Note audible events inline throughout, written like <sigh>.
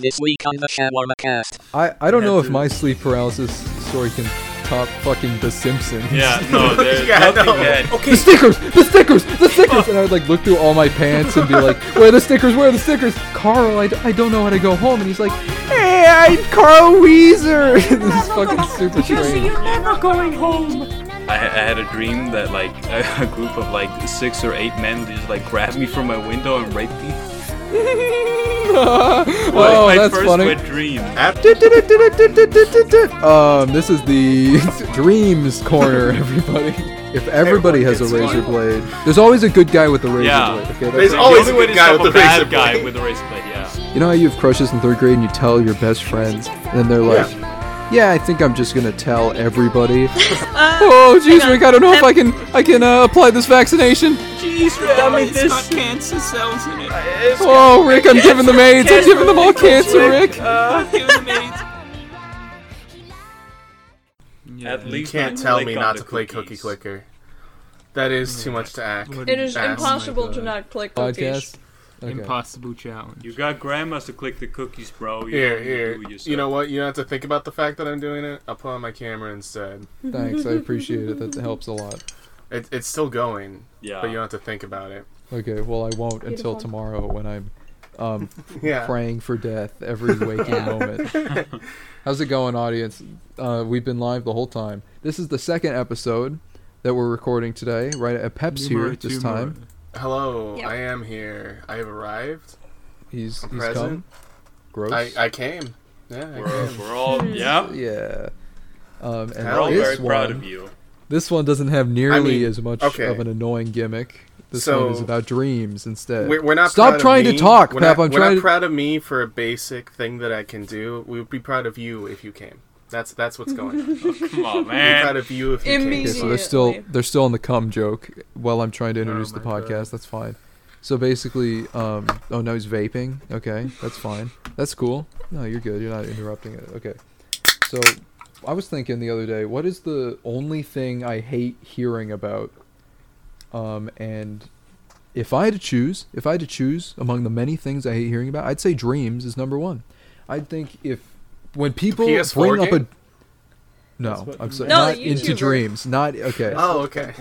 This week on the Shawarma Cast. I, I don't know if my sleep paralysis story can top fucking The Simpsons. Yeah, no, <laughs> there's <laughs> Yeah, nothing no. that. Okay. The stickers! The stickers! The stickers! And I would like look through all my pants and be like, <laughs> where are the stickers? Where are the stickers? Carl, I, d- I don't know how to go home. And he's like, hey, I'm Carl Wheezer! this is fucking super strange. You're never going home. I, I had a dream that like a, a group of like six or eight men just like grabbed me from my window and raped me. <laughs> oh, my that's first funny. wet dream. <laughs> Um, this is the <laughs> Dreams Corner, everybody. If everybody has a razor one. blade, there's always a good guy with a razor Yeah. blade. Okay, There's that's, always the a good guy with a the razor bad guy blade. with a razor blade. Yeah. you know how you have crushes in third grade and you tell your best friends, and they're like, "Yeah, I think I'm just gonna tell everybody." <laughs> <laughs> oh, jeez. Rick, I don't know if I can I can uh, apply this vaccination. Jeez, It's got cancer cells in it. Oh, Rick, I'm giving them AIDS. I'm giving them all cancer, Rick. Give them AIDS. At You can't tell me not the to play Cookie. Clicker. That is too much to act. It is Ask. impossible to not click cookies. Podcast. Okay. Impossible challenge. You got grandmas to click the cookies, bro. You Here, here. do it yourself. You know what? You don't have to think about the fact that I'm doing it. I'll put on my camera instead. Thanks, I appreciate it. That helps a lot. It, it's still going, Yeah. but you don't have to think about it. Okay, well, I won't until tomorrow when I'm um, <laughs> Yeah. praying for death every waking Yeah. moment. <laughs> How's it going, audience? Uh, we've been live the whole time. This is the second episode that we're recording today, right at Pep's here Numero this two time. Hello, Yep. I am here. I have arrived. He's I'm he's present. come. Gross. I, I came. Yeah, I We're, came. we're all <laughs> yeah. yeah. Um, and We're all this very proud one, of you. This one doesn't have nearly mean, as much okay. of an annoying gimmick. This So- one is about dreams instead. We're, we're not Stop proud of trying to talk, we're Pep. Not, I'm we're trying not to. proud of me for a basic thing that I can do. We would be proud of you if you came. That's that's what's going on. We'd <laughs> Come on, be proud man. of you if you can. Okay, Immediate- came. so they're still they're still on the cum joke while I'm trying to introduce the Oh my podcast. God. That's fine. So basically, um, oh no, he's vaping. Okay, that's fine. That's cool. No, you're good. You're not interrupting it. Okay. So I was thinking the other day, what is the only thing I hate hearing about? Um, and if I had to choose, if I had to choose among the many things I hate hearing about, I'd say dreams is number one. I'd think if when people PS4 bring up a no, I'm sorry. No, not into dreams, not okay. Oh, okay.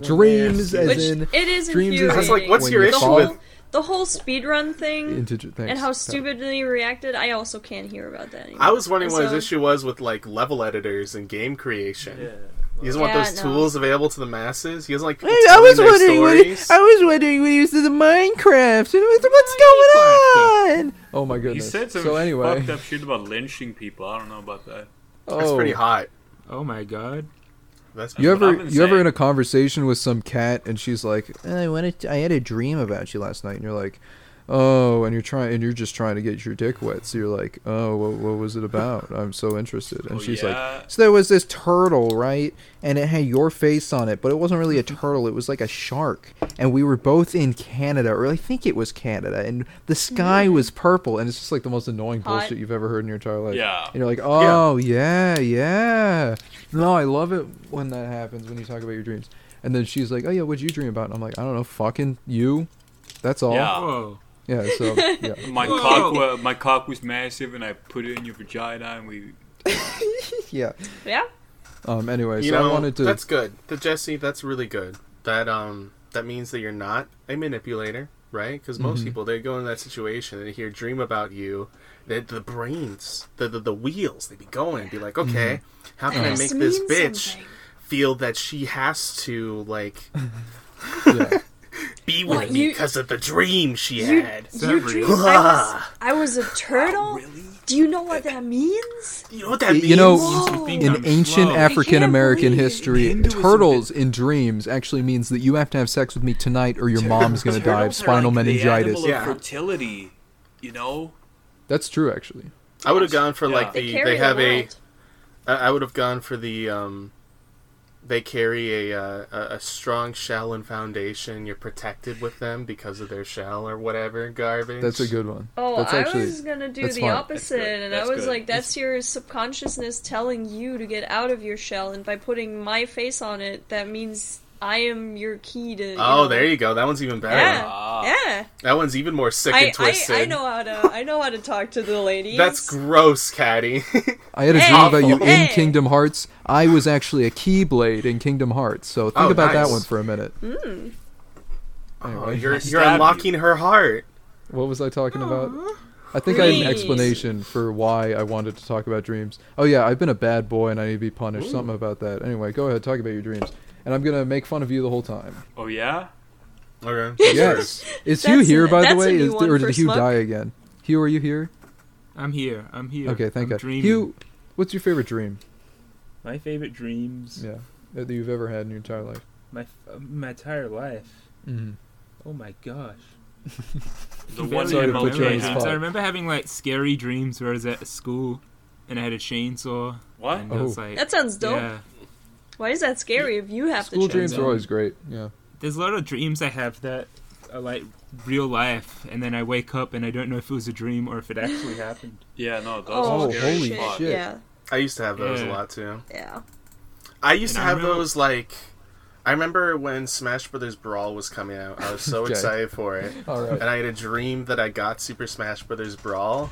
Dreams as Which in it is dreams is- infuriating. I like, what's your you issue fall- with? The whole speedrun thing into thanks, and how Pat. stupidly reacted, I also can't hear about that anymore. I was wondering what his issue was with like level editors and game creation. He doesn't want Yeah, those no. tools available to the masses. He doesn't like people I was their wondering what stories. I was wondering what he used in the Minecraft what's, what's going on. Oh my goodness! He said some so anyway, fucked up shit about lynching people. I don't know about that. oh, That's pretty hot. Oh my god. That's You ever I've you ever in a conversation with some cat and she's like, eh, I wanted to- I had a dream about you last night and you're like, oh, and you're trying and you're just trying to get your dick wet. So you're like, oh, what, what was it about? I'm so interested. And Oh, she's yeah? like, so there was this turtle, right? And it had your face on it, but it wasn't really a <laughs> turtle. It was like a shark. And we were both in Canada, or I think it was Canada, and the sky hmm. was purple. And it's just like the most annoying Hot. bullshit you've ever heard in your entire life. Yeah. And you're like, oh yeah, yeah. No, I love it when that happens when you talk about your dreams. And then she's like, oh yeah, what'd you dream about? And I'm like, I don't know, fucking you. That's all. Yeah. Whoa. Yeah. So yeah. <laughs> My Whoa. cock, wa- my cock was massive, and I put it in your vagina, and we. <laughs> yeah. Yeah? Um. Anyway, you so know I wanted to. that's good. The Jesse, that's really good. That um that means that you're not a manipulator, right? Because most Mhm. people they go in that situation and they hear dream about you. They, the brains, the, the the wheels, they be going and be like, okay, how can I make this bitch something. feel that she has to like <laughs> yeah. Be with What, me because of the dream she You, had? that you real? I was, <laughs> I was a turtle? Do you know what that means? You know what that means? You know, Whoa. in I'm ancient. African American history, Hinduism turtles in dreams actually means that you have to have sex with me tonight or your mom's gonna die of spinal like meningitis. animal of Yeah. fertility, you know. That's true, actually. I would have gone for Yeah. like the carry they have the a world. I I would have gone for the um. They carry a, uh, a a strong shell and foundation. You're protected with them because of their shell or whatever garbage. That's a good one. Oh, that's I actually, was gonna do the fine. opposite, That's and That's I was good. like, "That's your subconsciousness telling you to get out of your shell, and by putting my face on it, that means I am your key to. You Oh, know, there you go. That one's even better. Yeah, Ah. yeah. That one's even more sick I, and I, twisted. I know how to. I know how to talk to the ladies. That's gross, Caddy. <laughs> I had a Hey, dream about you in. Kingdom Hearts. I was actually a Keyblade in Kingdom Hearts. So think Oh, about that one for a minute. Hmm. oh, you're you're you. unlocking her heart. what was I talking about? I think I had an explanation for why I wanted to talk about dreams. Oh yeah, I've been a bad boy and I need to be punished. Something about that. Anyway, go ahead, talk about your dreams. And I'm gonna make fun of you the whole time. Oh yeah. Okay. Yes. Is That's Hugh here a- by the that's a way? new Is, one or for did Hugh Smug. die again? Hugh, are you here? I'm here. I'm here. Okay, thank I'm God. Dreaming. Hugh, what's your favorite dream? My favorite dreams. Yeah, that you've ever had in your entire life. My f- uh, my entire life. Mm-hmm. Oh my gosh. The I one Sorry in to put you on the Mulcahy. spot. dreams. I remember having like scary dreams where I was at school and I had a chainsaw. What? And I was Oh. like, That sounds dope. yeah. Why is that scary if you have School to? dreams are always great. Yeah. There's a lot of dreams I have that are like real life, and then I wake up and I don't know if it was a dream or if it actually happened. <laughs> Yeah, no, those Oh, are oh, scary holy as fuck. shit. Yeah, I used to have those a lot too. yeah. I used And to have remember- those like. I remember when Smash Brothers Brawl was coming out. I was so <laughs> Okay. excited for it, All right. and I had a dream that I got Super Smash Brothers Brawl.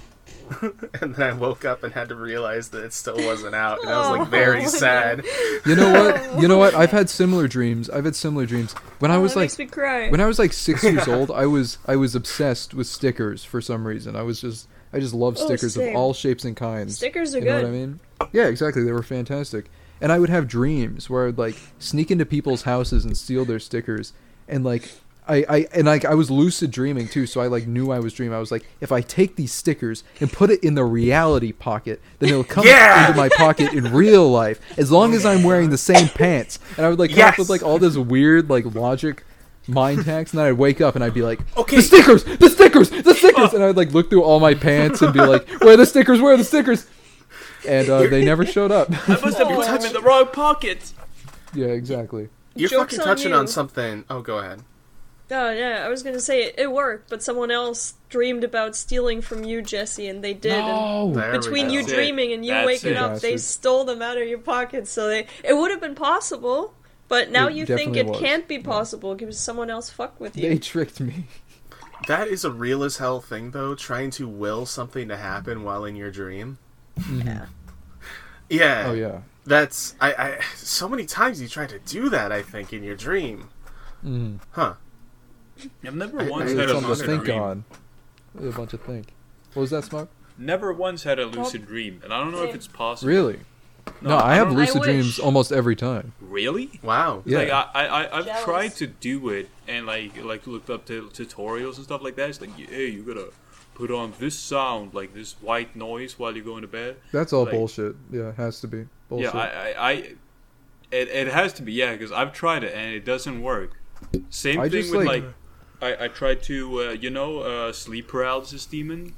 <laughs> and then I woke up and had to realize that it still wasn't out, and I was like very Oh, sad. You know what? <laughs> You know what? I've had similar dreams. I've had similar dreams. When I Oh, was that like makes me cry. when I was like 6 years <laughs> old, I was I was obsessed with stickers for some reason. I was just I just love Oh, stickers of all shapes and kinds. Stickers are you know good. what I mean? Yeah, exactly. They were fantastic. And I would have dreams where I'd like sneak into people's houses and steal their stickers and like I, I and like I was lucid dreaming too, so I like knew I was dreaming. I was like, if I take these stickers and put it in the reality pocket, then it'll come Yeah! into my pocket in real life, as long as I'm wearing the same pants. And I would like come up with like all this weird like logic mind hacks, and then I'd wake up and I'd be like, Okay. the stickers, the stickers, the stickers, and I'd like look through all my pants and be like, where are the stickers? Where are the stickers? And uh, they never showed up. <laughs> I must have put them in the wrong pocket. yeah, exactly. You're Joke's fucking on touching you. on something. Oh, go ahead. Oh yeah, I was gonna say it, it worked, but someone else dreamed about stealing from you, Jesse, and they did. And There we between you dreaming and you That's waking it. up, they Bastards. stole them out of your pockets. So they it would have been possible, but now It you think it was. can't be possible because someone else fucked with you. They tricked me. That is a real as hell thing, though. Trying to will something to happen while in your dream. Yeah. Yeah. Oh yeah. That's I. I so many times you try to do that. I think in your dream. Mm. Huh. <laughs> I've never I- once I- had It's a lucid think dream. on. A bunch to think. What was that, Smoke? Never once had a lucid dream, and I don't know if it's possible. Really? No, I have lucid I dreams almost every time. Really? Wow. Yeah. Like I, I, I- I've Jealous. tried to do it and like like looked up to tutorials and stuff like that. It's like, hey, you gotta put on this sound, like this white noise while you go into bed. That's all Like- bullshit. Yeah, it has to be bullshit. Yeah, I, I, I it, it has to be yeah, because I've tried it and it doesn't work. Same I thing just, with like- like, I, I tried to uh, you know uh, sleep paralysis demon,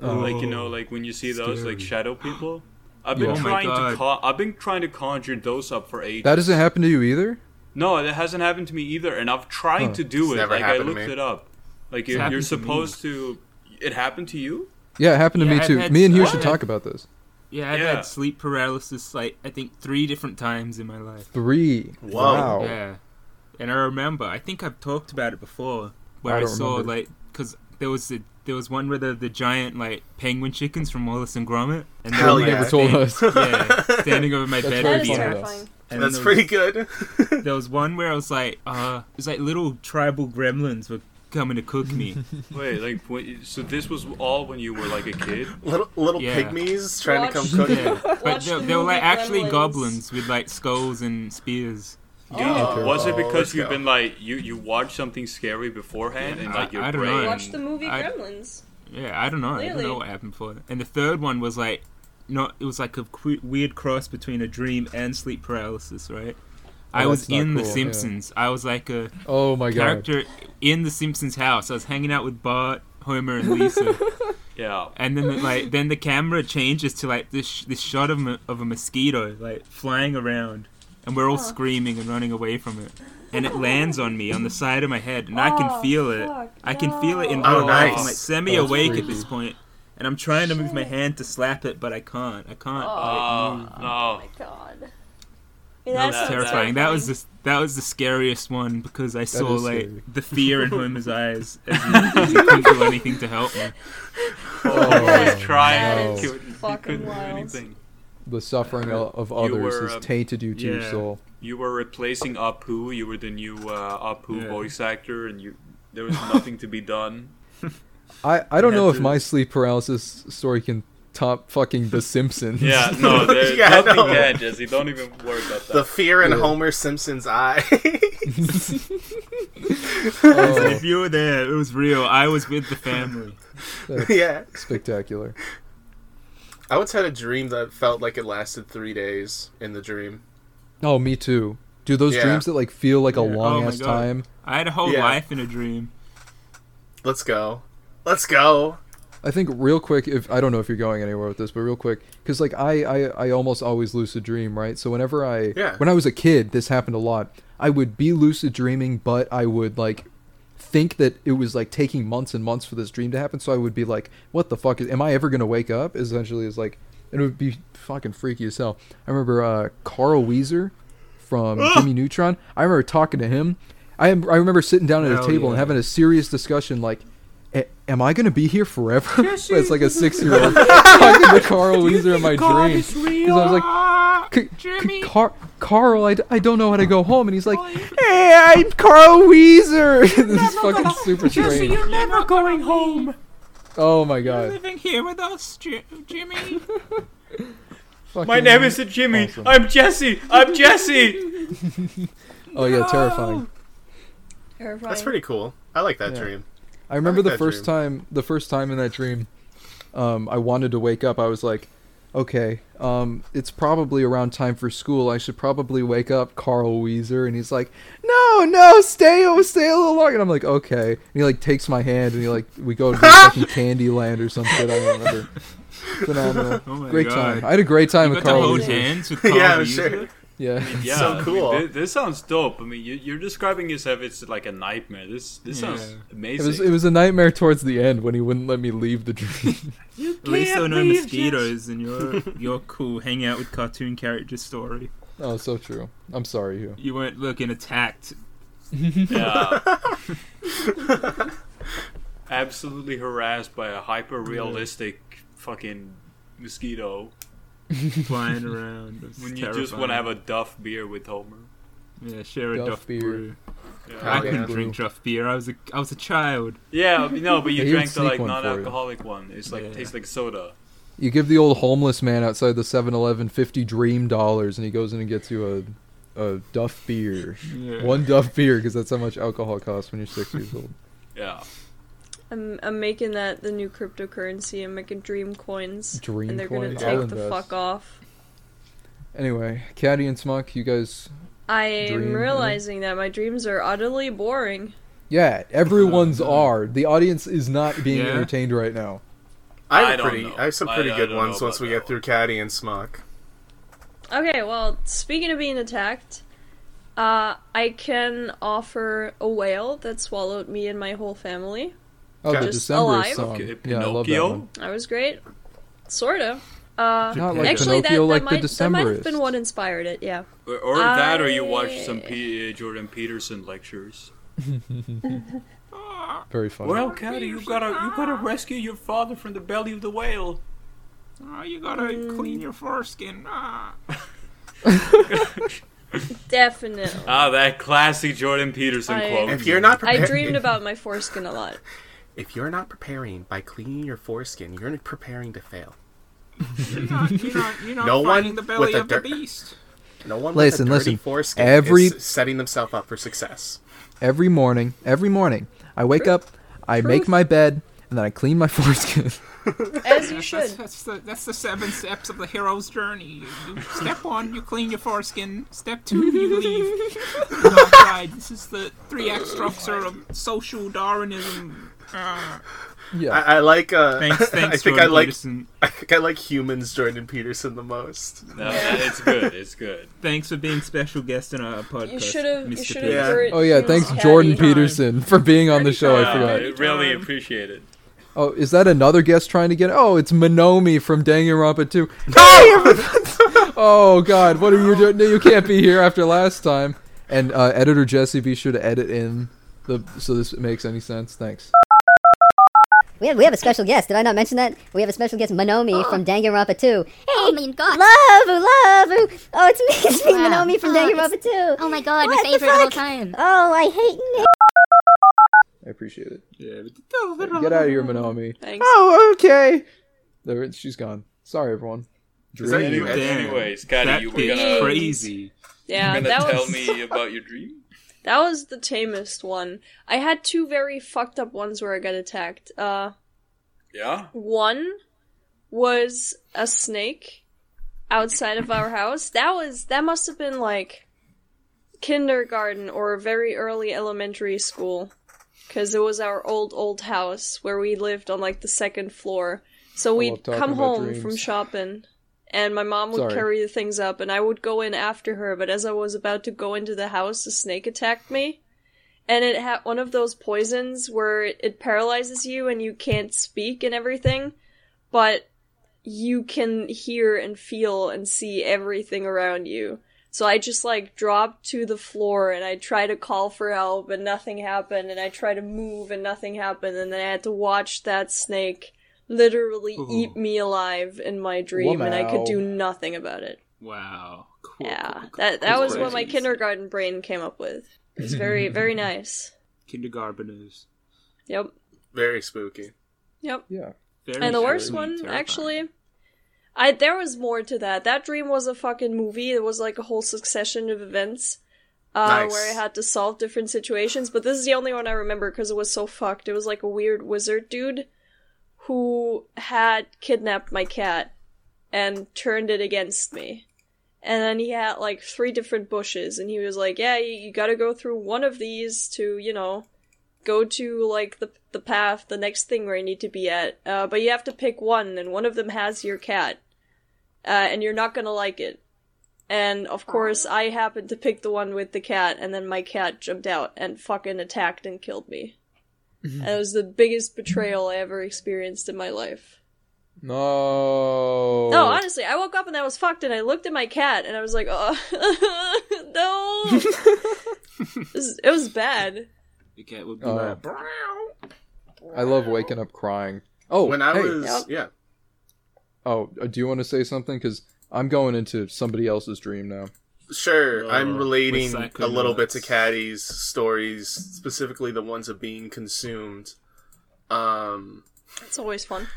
Oh. like you know like when you see those like shadow people. I've been Oh trying to God. con- I've been trying to conjure those up for ages. that doesn't happen to you either. No, it hasn't happened to me either, and I've tried Huh. to do It's it. never Like I looked it up. Like It's you're, you're to supposed to. It happened to you? Yeah, it happened to Yeah, me I've too. Me and Hugh I've should talk about this. Yeah, I've Yeah. had sleep paralysis like I think three different times in my life. Three. Whoa. Wow. Yeah, and I remember. I think I've talked about it before, where I I, saw remember. like because there was the there was one where the, the giant like penguin chickens from Wallace and Gromit, and they Hell were, yeah. like, Never told stand- us. yeah, standing over my bed. very That is funny, reading though. it. terrifying. And That's there pretty was, good. <laughs> <laughs> There was one where I was like, uh, it was like little tribal gremlins were coming to cook me. <laughs> Wait, like, when, so this was all when you were like a kid? little little Yeah. pygmies trying to come cook. yeah, but they, they were like actually Gremlins. goblins with like skulls and spears. Yeah. Oh, was it because you've go. been like you you watched something scary beforehand and like I- your I don't brain? know. Watch the movie I- Gremlins. Yeah, I don't know. I don't know what happened for it. And the third one was like, not. It was like a qu- weird cross between a dream and sleep paralysis, right? I Oh, was that's not in The cool, yeah. Simpsons. I was like a Oh my god. character in The Simpsons house. I was hanging out with Bart, Homer, and Lisa. <laughs> Yeah. and then like then the camera changes to like this sh- this shot of a, of a mosquito like flying around, and we're all oh. screaming and running away from it. And it <laughs> lands on me on the side of my head, and I Oh, can feel it. fuck, I can feel it in no. real Oh, life. nice. I'm like semi-awake at this point, and I'm trying to move my hand to slap it, but I can't. I can't. Oh. Oh no. Oh my god. Yeah, That was terrifying. That was the that was the scariest one because I saw like scary. the fear in Homer's eyes <laughs> as he, as he couldn't do anything to help me. <laughs> Oh, He's trying. no. He couldn't, he couldn't do anything. The suffering o- of others were, has um, tainted you to your soul. You were replacing Apu. You were the new uh, Apu Yeah. voice actor, and you there was nothing to be done. <laughs> I, I don't know had if my sleep paralysis story can top fucking The <laughs> Simpsons. Yeah, no, <laughs> there's Yeah, nothing know. can, Jesse. Don't even worry about that. The fear in Yeah. Homer Simpson's eye. Oh, If you were there, it was real. I was with the family. that's yeah. spectacular. I once had a dream that felt like it lasted three days in the dream. Oh, me too. Dude, those Yeah. dreams that like feel like a Yeah. long oh ass time. I had a whole Yeah. life in a dream. Let's go. Let's go. I think real quick, if I don't know if you're going anywhere with this, but real quick, because like I, I I almost always lucid dream, right? So whenever I Yeah. when I was a kid, this happened a lot. I would be lucid dreaming, but I would like think that it was like taking months and months for this dream to happen. So I would be like, "What the fuck? Is, am I ever gonna wake up?" Essentially, is like it would be fucking freaky as hell. I remember uh, Carl Wheezer from Jimmy Neutron. I remember talking to him. I am, I remember sitting down at a Hell table and having a serious discussion like. Am I gonna be here forever? <laughs> it's like a six-year-old <laughs> talking to Carl Wheezer in my dream. 'Cause I was like, Jimmy. Car- Carl, I, d- I don't know how to go home. And he's like, Hey, I'm Carl Wheezer. <laughs> this is fucking super strange. you're never going home. Oh my god. You're living here with us, Ji- Jimmy. <laughs> My name is Jimmy. awesome. I'm Jesse. I'm Jesse. <laughs> Oh yeah, terrifying. Terrifying. That's pretty cool. I like that Yeah. dream. I remember like the that first time. The first time in that dream, um, I wanted to wake up. I was like, okay, um, it's probably around time for school. I should probably wake up, Carl Wheezer. And he's like, no, no, stay, oh, stay a little longer. And I'm like, okay. And he like takes my hand and he like we go to <laughs> fucking Candyland or something. I don't remember. Phenomenal. <laughs> Oh my great God. time. I had a great time You with Carl Wheezer. hands with <laughs> Carl Yeah, Wheezer? sure. Yeah. Yeah, So I mean, cool. this, sounds dope. I mean, you, you're describing as it's like a nightmare. This this sounds Yeah. It amazing. was it was a nightmare towards the end when he wouldn't let me leave the dream. <laughs> At least there were no mosquitoes in your your cool hang out with cartoon character story. oh, so true. I'm sorry, Hugh. You weren't looking attacked. yeah. <laughs> Absolutely harassed by a hyper realistic fucking mosquito <laughs> flying <laughs> around. When you just want to have a Duff beer with Homer. yeah, share a Duff Duff, beer. brew. Yeah, I couldn't drink Duff beer. I was a I was a child. yeah no, but <laughs> you He drank the like one for you. non-alcoholic one. It's like Yeah. tastes like soda. You give the old homeless man outside the 7-Eleven 50 dream dollars and he goes in and gets you a a Duff beer. Yeah. One Duff beer because that's how much alcohol costs when you're 6 years old. Yeah. I'm, I'm making that the new cryptocurrency. I'm making dream coins. Dream and they're coins? gonna I'll take the invest. fuck off. Anyway, Caddy and Smuck, you guys I'm yeah. realizing that my dreams are utterly boring. Yeah, everyone's <laughs> are. The audience is not being Yeah. entertained right now. I I have don't pretty. know. I have some I- pretty I good don't ones once about we that get through Caddy and Smuck. Okay, well, speaking of being attacked, uh, I can offer a whale that swallowed me and my whole family. Oh, the Okay. Just December alive. song. Okay, Yeah, I love that Pinocchio? one. That was great. Sorta. Uh, Not like actually, that, Pinocchio, that, like might, the that might have been Decemberists. what inspired it, yeah. Or, or that, or you I- watch some P- uh, Jordan Peterson lectures. <laughs> Very funny. Well, Caddy, you gotta you gotta rescue your father from the belly of the whale. Oh, you gotta clean your foreskin. Ah. <laughs> Definitely. Ah, that classy Jordan Peterson I- quote. If you're not I prepared, dreamed about my foreskin a lot. If you're not preparing by cleaning your foreskin, you're preparing to fail. You're not, you're not, you're not <laughs> No one fighting the belly with a of the beast. No one Listen, with a dirty listen. foreskin Every- is setting themselves up for success. Every morning, every morning, I wake up, I make my bed, and then I clean my <laughs> foreskin. As you That's, should. that's the that's the seven steps of the hero's journey. You, step one, you clean your foreskin. Step two, you leave. <laughs> You outside. This is the three act structure of social Darwinism. Ah. <laughs> yeah. I, I like. Uh, thanks, <laughs> thanks, I think Jordan I like. Peterson. <laughs> I think I like humans Jordan Peterson the most. No, it's good. It's good. Thanks for being special guest on our podcast. You should have. You Mr. should Peterson. have. Yeah. oh yeah, thanks caddy. Jordan Time. Peterson for being on the show. I forgot. I really Anytime. appreciate it. Oh, is that another guest trying to get? Oh, it's Monomi from Danganronpa 2. Hey! Oh God, what are you doing? No, you can't be here after last time. And uh, editor Jesse, be sure to edit in the so this makes any sense. Thanks. We have we have a special guest. Did I not mention that? We have a special guest, Monomi <gasps> from Danganronpa 2. Hey, Oh my god. love, love. Oh, it's me, it's me, Wow. Monomi from Oh, Danganronpa 2. Oh my god, What my favorite of all fuck? time. Oh, I hate Nick. I appreciate it. Yeah. Get out of here, Monomi. Thanks. Oh, okay. There, it- she's gone. Sorry, everyone. Is that you? Anyway, anyways, Scotty, you were bitch gonna, crazy. Yeah, gonna that tell was me about your dream? That was the tamest one. I had two very fucked up ones where I got attacked. Uh, Yeah? one was a snake outside of our house. That was that must have been like kindergarten or very early elementary school because it was our old old house where we lived on like the second floor. So we'd come home dreams. from shopping and my mom would Sorry. carry the things up and I would go in after her, but as I was about to go into the house, a snake attacked me. And it had one of those poisons where it, it paralyzes you and you can't speak and everything, but you can hear and feel and see everything around you. So I just like dropped to the floor and I tried to call for help and nothing happened and I tried to move and nothing happened and then I had to watch that snake literally Ooh. eat me alive in my dream and I could do nothing about it. Wow. Cool. Yeah. cool, cool, That that cool. was what my kindergarten brain came up with. It's very <laughs> very nice. Kindergarteners. Yep. Very spooky. Yep. Yeah. Very And the worst one, terrifying. actually, I there was more to that. That dream was a fucking movie. It was like a whole succession of events, uh, Nice. where I had to solve different situations. But this is the only one I remember because it was so fucked. It was like a weird wizard dude who had kidnapped my cat and turned it against me. And then he had like three different bushes, and he was like, "Yeah, you, you got to go through one of these to, you know, go to like the the path, the next thing where you need to be at. Uh, but you have to pick one, and one of them has your cat, uh, and you're not gonna like it. And of course, I happened to pick the one with the cat, and then my cat jumped out and fucking attacked and killed me. And it was the biggest betrayal I ever experienced in my life. No. No, honestly, I woke up and I was fucked, and I looked at my cat, and I was like, "Oh, <laughs> no." <laughs> it, was, it was bad. The cat would be Oh. like, I love waking up crying. Oh, when I hey. was Yep. yeah. Oh, uh, do you want to say something? Because I'm going into somebody else's dream now. Sure, Uh, I'm relating a little bit to. Caddy's stories, specifically the ones of being consumed. Um, It's always fun.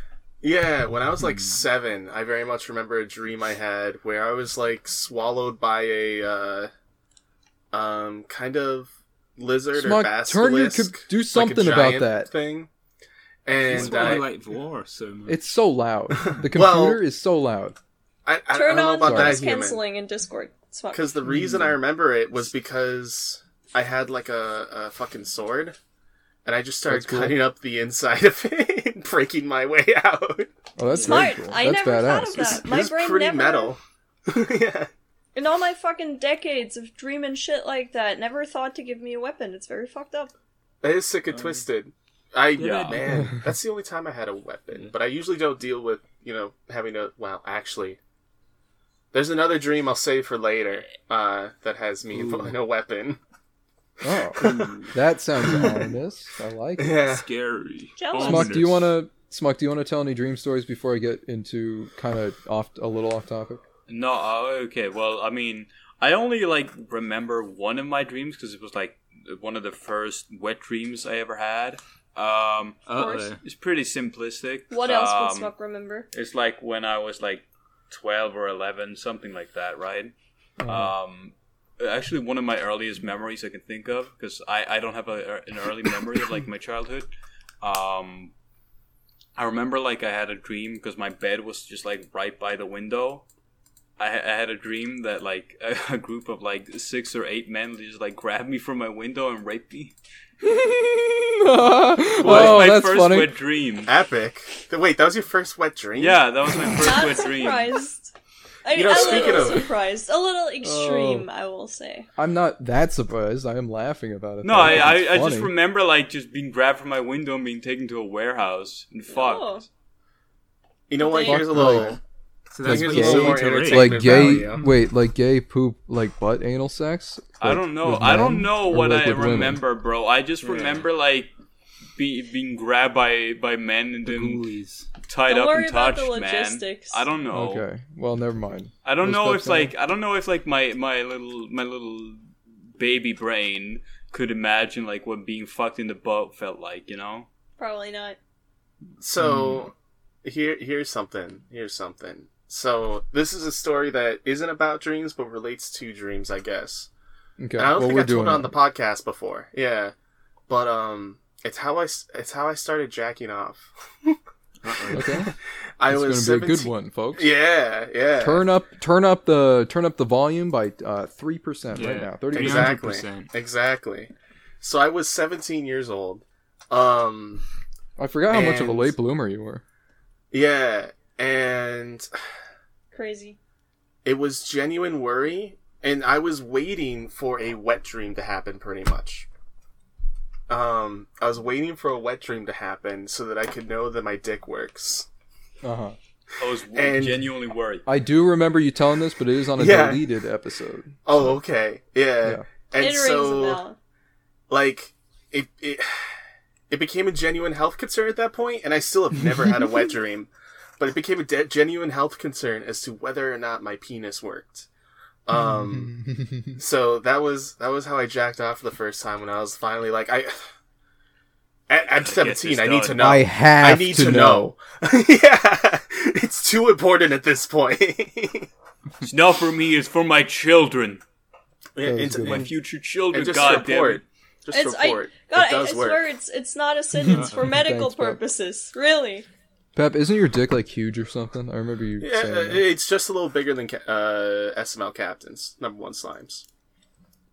yeah, when I was Hmm. like seven, I very much remember a dream I had where I was like swallowed by a uh, um kind of lizard Smug, or turn your basilisk. co- do like a something about that. thing. That's And why I I, like Vore so much. <laughs> It's so loud. The computer Well- is so loud. I, I, I Turn don't know on about that noise canceling in Discord. It's fun. Because the reason I remember it was because I had like a, a fucking sword, and I just started cool. cutting up the inside of it <laughs> and breaking my way <laughs> out. Oh, that's Smart. very cool. I that's never badass. thought of that. It's, My it's brain pretty never- metal. <laughs> yeah. In all my fucking decades of dreaming shit like that, never thought to give me a weapon. It's very fucked up. It is sick and um, twisted. I Yeah. man, that's the only time I had a weapon. But I usually don't deal with you know having to. Well, actually, there's another dream I'll save for later uh, that has me involving a weapon. Oh, <laughs> that sounds ominous. I like it. Yeah. Scary. Jealous. Smuck, do you want to? Smuck, do you want to tell any dream stories before I get into kind of off a little off topic? No, uh, okay. Well, I mean, I only like remember one of my dreams because it was like one of the first wet dreams I ever had. Um, Uh-oh. it's pretty simplistic. What else would Um, Smuck remember? It's like when I was like twelve or eleven, something like that, right? Um, actually, one of my earliest memories I can think of because I, I don't have a, an early memory of like my childhood. Um, I remember like I had a dream because my bed was just like right by the window. I, I had a dream that like a, <laughs> a group of like six or eight men just like grabbed me from my window and raped me. <laughs> oh, my that's first funny. wet dream. Epic. Th- Wait, that was your first wet dream? Yeah, that was my <laughs> first Not wet dream. surprised. I mean, You know, a speaking little of- Oh. surprised. A little oh. extreme, I will say. I'm not that surprised. I am laughing about it. No, though, I, 'cause I, I just remember like just being grabbed from my window and being taken to a warehouse and fucked. Oh. You know what? Fuck Here's a little. Like- So that's Like gay- you more need to rate. entertainment like gay value. wait like gay poop like butt anal sex I don't know. I don't know what like, I with women? remember, bro. I just remember like be, being grabbed by by men and The then ghoulies. tied Don't up worry and about touched, the man. logistics. I don't know. okay well never mind I don't Was know if fair? like I don't know if like my my little my little baby brain could imagine like what being fucked in the butt felt like. You know. Probably not. So hmm. here here's something. Here's something. So this is a story that isn't about dreams but relates to dreams, I guess. okay And I don't well think we're I told it on the podcast before. Yeah. But um it's how I s- it's how I started jacking off. okay <laughs> I it's was gonna be a good one folks Yeah, yeah. turn up turn up the turn up the volume by uh three percent right now thirty exactly. 300%. Exactly. So I was 17 years old. Um I forgot how much of a late bloomer you were yeah, and Crazy. it was genuine worry and i was waiting for a wet dream to happen pretty much um i was waiting for a wet dream to happen so that i could know that my dick works uh huh I was And- genuinely worried. I do remember you telling this but it is on a Yeah. deleted episode oh okay yeah, Yeah. and it rings a so bell. like it, it it became a genuine health concern at that point and i still have never had a wet <laughs> dream but it became a de- genuine health concern as to whether or not my penis worked um <laughs> so that was that was how i jacked off for the first time when i was finally like i at, at this 17 i need to know I have i need to, know, <laughs> yeah it's too important at this point <laughs> It's not for me. It's for my children, Yeah, was it's- my and- future children. and just God damn report it. just It's I, God, it does I work swear it's it's not a sin. It's for medical Thanks, purposes. Really. Pep isn't your dick like huge or something I remember you Yeah, saying uh, that. it's just a little bigger than uh, SML Captain's number one slimes.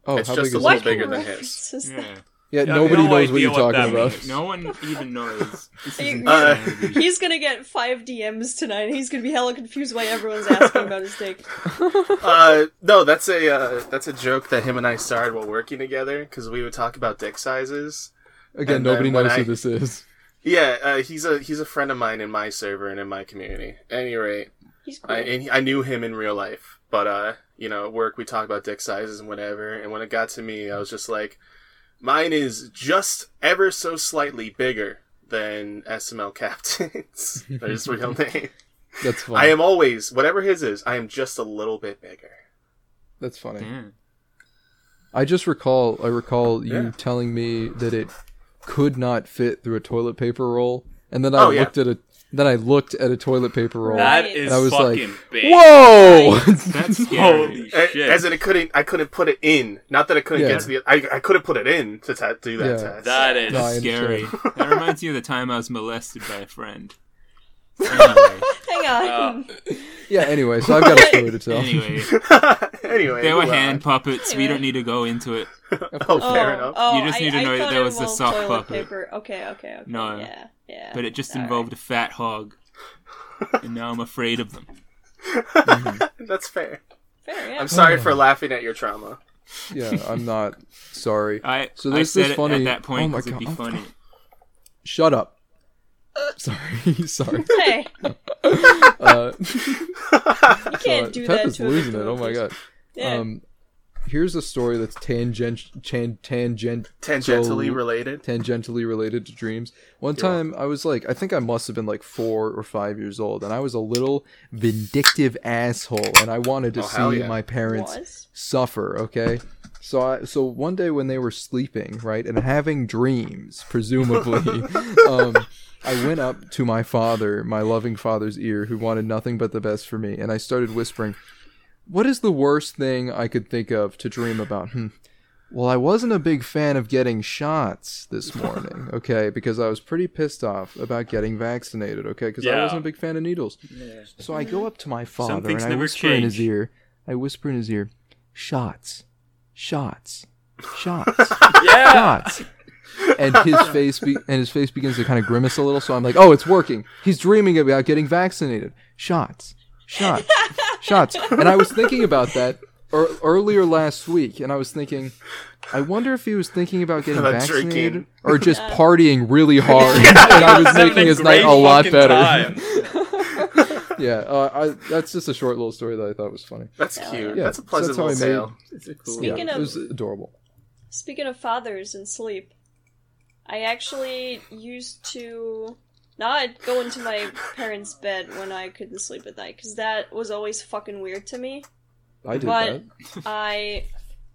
oh it's how just big a is little it? bigger than his. Yeah. yeah, Yeah, nobody no knows what you're what talking about means. No one even knows. <laughs> This You- isn't Uh. He's gonna get five DMs tonight. He's gonna be hella confused why everyone's asking about his dick. <laughs> Uh, no, that's a uh, that's a joke that him and I started while working together because we would talk about dick sizes. again And nobody then when knows I- who this is Yeah, uh, he's a he's a friend of mine in my server and in my community. At any rate, He's cool. I, and he, I knew him in real life, but uh, you know, at work we talk about dick sizes and whatever. And when it got to me, I was just like, mine is just ever so slightly bigger than SML Captain's. <laughs> There's real name. that's funny I am always whatever his is. I am just a little bit bigger. that's funny Damn. I just recall I recall you Yeah. telling me that it could not fit through a toilet paper roll, and then I Oh, yeah. looked at a then I looked at a toilet paper roll. Right. That is And I was like, fucking big. Whoa! <laughs> That's scary. Holy shit! As in, I couldn't. I couldn't put it in. Not that I couldn't Yeah. get to the. I, I couldn't put it in to ta- do that Yeah. test. that is No, I Scary. understand. <laughs> that reminds me of the time I was molested by a friend. Anyway, Hang on. Uh, yeah. Anyway, so I've got a story to tell. anyway, <laughs> anyway, they were go on. hand puppets. We don't need to go into it. Oh, <laughs> oh, fair enough. oh, You just I- need to I know that thought there it was the involved sock toilet puppet. Paper. Okay, okay, okay. No. Yeah, yeah. But it just All right. involved a fat hog. <laughs> and now I'm afraid of them. That's fair. Fair, yeah. I'm sorry for laughing at your trauma. Yeah, I'm not sorry. I, So I there's said this it funny- at that point oh my because it'd be God. funny. Shut up. <laughs> Sorry, <laughs> sorry. Hey, <laughs> Uh, you can't do Pep that is to losing it. Oh my god. Yeah. Um, here's a story that's tangent, chan, tangent, Tangentially related. tangentially related to dreams. One time I was like, I think I must have been like four or five years old, and I was a little vindictive asshole, and I wanted to Oh, see yeah. my parents Was? suffer. Okay. So I, so one day when they were sleeping, right, and having dreams, presumably, um, I went up to my father, my loving father's ear, who wanted nothing but the best for me, and I started whispering, "What is the worst thing I could think of to dream about?" Hmm. Well, I wasn't a big fan of getting shots this <laughs> morning, okay, because I was pretty pissed off about getting vaccinated, okay, because I wasn't a big fan of needles. So I go up to my father and I whisper in his ear. I whisper in his ear, "Shots, shots, shots, <laughs> yeah. shots." And his <laughs> face be- and his face begins to kind of grimace a little. So I'm like, "Oh, it's working. He's dreaming about getting vaccinated. Shots, shots, shots." And I was thinking about that ear earlier last week, and I was thinking, I wonder if he was thinking about getting About vaccinated drinking. or <laughs> just partying really <laughs> hard, and I was making his night a lot better. yeah, uh, I, that's just a short little story that I thought was funny. That's cute. Yeah, that's a so pleasant that's how little tale. It's cool. Speaking yeah, of- it was adorable. Speaking of fathers and sleep, I actually used to not go into my parents' bed when I couldn't sleep at night because that was always fucking weird to me. I did But- that. <laughs> I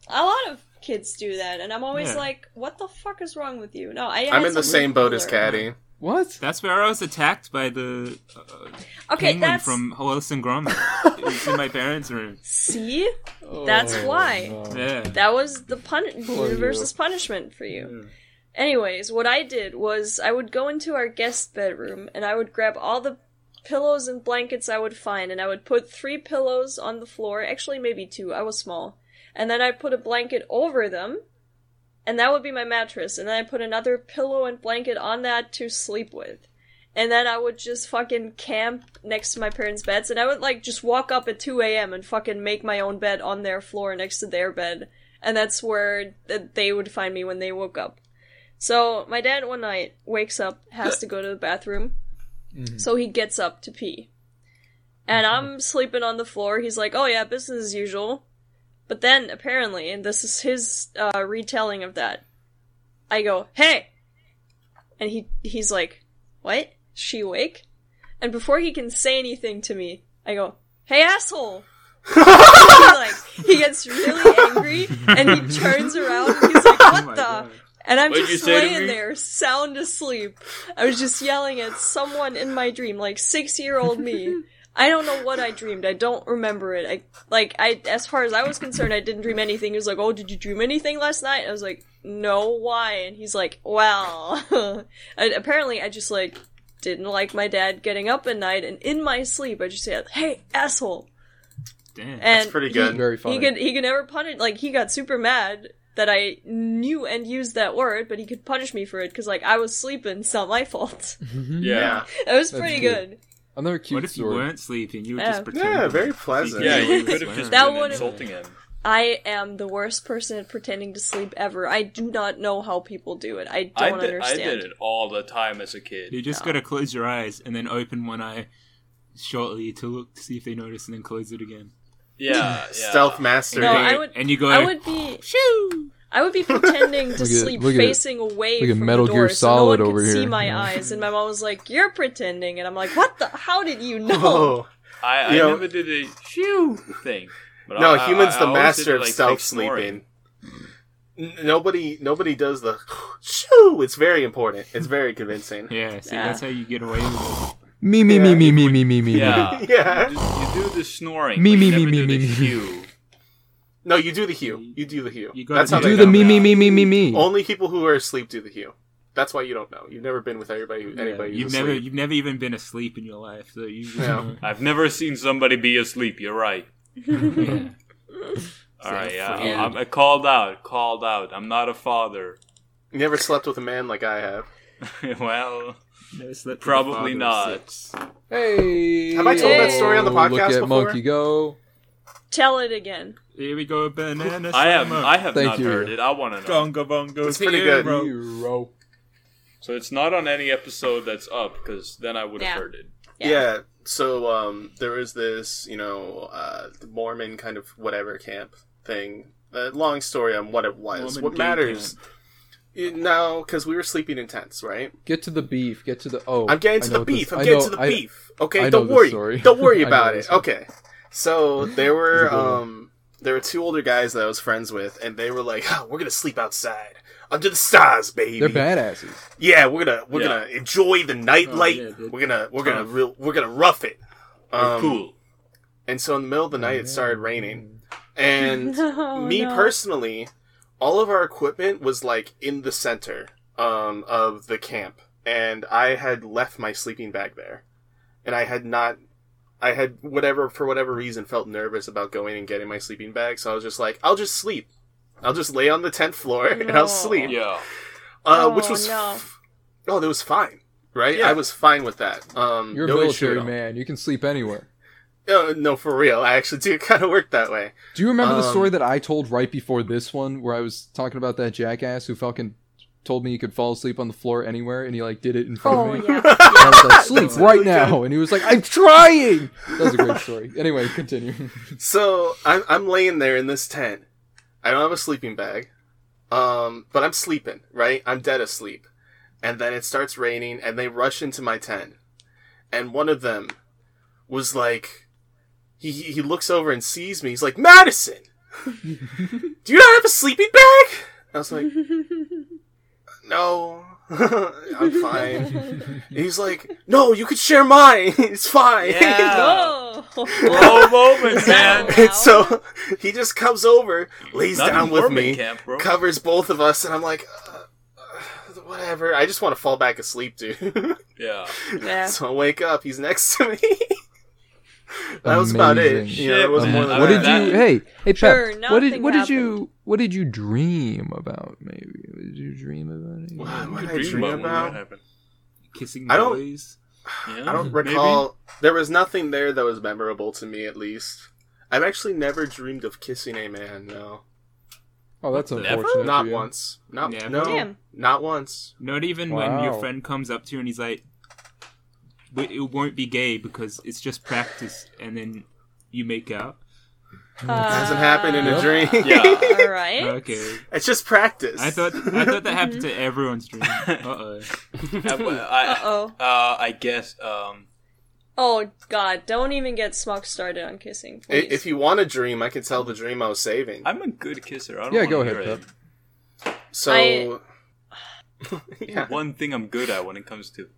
a lot of kids do that, and I'm always Yeah. like, "What the fuck is wrong with you?" No, I. I'm in the same boat as. Caddy. What? That's where I was attacked by the uh, Okay, penguin that's from Wallace and Gromit. it was <laughs> in my parents' room. see, that's Oh, why. no. Yeah. That was the pun- Poor universe's punishment for you. Anyways, what I did was I would go into our guest bedroom and I would grab all the pillows and blankets I would find and I would put three pillows on the floor, actually maybe two, I was small. And then I'd put a blanket over them and that would be my mattress and then I put another pillow and blanket on that to sleep with. And then I would just fucking camp next to my parents' beds and I would like just walk up at 2 a.m. and fucking make my own bed on their floor next to their bed. And that's where they would find me when they woke up. So my dad one night wakes up, has to go to the bathroom, so he gets up to pee. And I'm sleeping on the floor. He's like, "Oh yeah, business as usual." But then apparently, and this is his uh, retelling of that, I go, "Hey," and he he's like, "What? Is she awake?" And before he can say anything to me, I go, "Hey asshole." <laughs> he like he gets really angry and he turns around and he's like, "What Oh the?" God. And I'm What'd just you say to laying there, sound asleep. I was just yelling at someone in my dream, like six year old me. <laughs> I don't know what I dreamed. I don't remember it. I like I as far as I was concerned, I didn't dream anything. He was like, "Oh, did you dream anything last night?" I was like, "No, why?" And he's like, "Well, <laughs> and apparently I just like didn't like my dad getting up at night, and in my sleep I just said, "Hey, asshole." Damn. And pretty he- good. Very funny. He could he could never punish like he got super mad that I knew and used that word, but he could punish me for it because like I was sleeping. It's not my fault. <laughs> Yeah. It was That's pretty good. good. Another cute What if you story. weren't sleeping? You would Yeah. just pretend. Yeah, very pleasant. Yeah, you could have just That been would've- insulting him. I am the worst person at pretending to sleep ever. I do not know how people do it. I I don't did, I understand. did it all the time as a kid. You just gotta close your eyes and then open one eye shortly to look to see if they notice, and then close it again. Yeah, <laughs> yeah. Stealth master. No, And I you- would- And you go. I would be <laughs> Shoo! I would be <laughs> pretending to at- sleep look at- facing away from Metal the Gear door so no one over could see here. my eyes. And my mom was like, "You're pretending," and I'm like, "What the? How did you know?" Oh, I, I You know- never did a shoo thing. But no, I, humans I, the I always master of like, stealth sleeping. N- nobody, nobody does the shoo. It's very important. It's very convincing. Yeah, see, Yeah. that's how you get away with it. Me, me, me, me, me, me, me, me. Yeah. Yeah. You, just- you do the snoring. Me, me, me, me, me, me. No, you do the hue. You do the hue. You That's how do Do the me, me, me, me, me, me. Only people who are asleep do the hue. That's why you don't know. You've never been with everybody. Who, anybody you've who's never, asleep. you've never even been asleep in your life, so you. No. I've never seen somebody be asleep. You're right. yeah. <laughs> All right, yeah. I'm, I'm called out. Called out. I'm not a father. You never slept with a man like I have. <laughs> well, Never slept Probably not. Hey. Have I told that story on the Oh, podcast Look at before? Monkey go. Tell it again. Here we go, banana. I have. I have Thank not you. heard it. I want to know. Gonga bongos It's pretty good. hero. Hero. So it's not on any episode that's up because then I would have Yeah. heard it. Yeah. So um, there was this, you know, uh, Mormon kind of whatever camp thing. Uh, long story on what it was. Mormon what gay matters? camp. You- No, because we were sleeping in tents, right? Get to the beef. Get to the. Oh. I'm getting to know the this- beef. I'm I getting know- to the I- beef. Okay, I don't worry. story. Don't worry <laughs> about it. one. Okay. So there were It's a good one. um there were two older guys that I was friends with, and they were like, oh, "We're gonna sleep outside under the stars, baby." They're badasses. Yeah, we're gonna we're Yeah. gonna enjoy the nightlight. Oh, yeah, we're gonna we're gonna real we're gonna rough it. Um, cool. And so in the middle of the night, it started raining, and <laughs> Oh, me no. personally, all of our equipment was like in the center um, of the camp, and I had left my sleeping bag there, and I had not. I had whatever for whatever reason felt nervous about going and getting my sleeping bag, so I was just like, I'll just sleep. I'll just lay on the tent floor <laughs> and I'll sleep. Yeah. Uh, Oh, which was no. oh, that was fine, right? Yeah. I was fine with that. Um, You're a no issue military man. You can sleep anywhere. Uh, no, for real. I actually do <laughs> kind of work that way. Do you remember the Um, story that I told right before this one, where I was talking about that jackass who fucking told me he could fall asleep on the floor anywhere, and he like did it in front Oh of me. yeah. <laughs> And I was like, sleep <laughs> That's right really now, and he was like, I'm trying. That was a great story. Anyway, continue. So I'm I'm laying there in this tent. I don't have a sleeping bag, um, but I'm sleeping. Right, I'm dead asleep, and then it starts raining, and they rush into my tent, and one of them was like, he he he looks over and sees me. He's like, Madison, <laughs> do you not have a sleeping bag? I was like, <laughs> no. <laughs> I'm fine. He's like, no, you could share mine. It's fine. Yeah. Oh. Bro moment, man. And so he just comes over, lays Not down with me, camp, covers both of us, and I'm like, uh, uh, whatever. I just want to fall back asleep, dude. Yeah. Yeah. so I wake up, he's next to me. That was about it. Amazing. You know, was more man. than what that. did you? Hey, hey, Pep. Sure, what did nothing what did happened. you what did you dream about? Maybe what did you dream about? It? What, what did I dream when about? that. Kissing I don't- boys. Yeah, I don't maybe. recall. There was nothing there that was memorable to me, at least. I've actually never dreamed of kissing a man. No, Oh, that's Never? unfortunate. not once. Not Never? no, Damn. not once. Not even when your friend comes up to you and he's like, "But it won't be gay because it's just practice," and then you make out. It hasn't happened in a dream. Yeah. <laughs> All right. Okay, it's just practice. I thought I thought that happened to everyone's dream. <laughs> Uh oh. I, Uh oh. uh, I guess. Um, Oh God! Don't even get Smock started on kissing, please. If you want a dream, I can tell the dream I was saving. I'm a good kisser. I don't Yeah, go ahead. Pep. So, I- <laughs> yeah. One thing I'm good at when it comes to.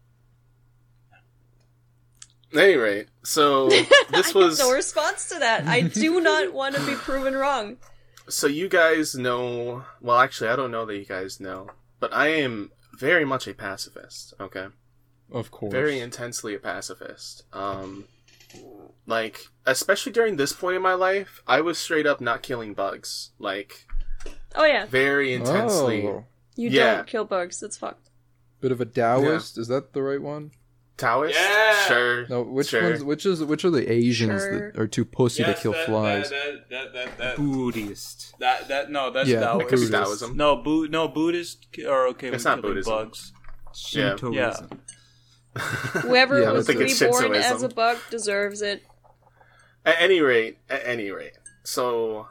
At any rate, so <laughs> this I was have no response to that. I do <laughs> not want to be proven wrong. so you guys know. Well, actually, I don't know that you guys know, but I am very much a pacifist. Okay, Of course. very intensely a pacifist. Um, like especially during this point in my life, I was straight up not killing bugs. Like Oh yeah, very intensely. Oh, you Yeah. don't kill bugs. It's fucked. bit of a Taoist. Is that the right one? Taoist, Yeah! sure. No, which Sure. ones? Which is which are the Asians Sure. that are too pussy to kill flies? That, that, that, that, Buddhist. that, that, no, that's Yeah, Taoist. It Buddhist. Taoism. No, Bu- no, Buddhist are okay It's with not killing Buddhism. bugs. Shintoism. Whoever <laughs> Yeah, was think reborn Shintoism. as a bug deserves it. At any rate, at any rate. So,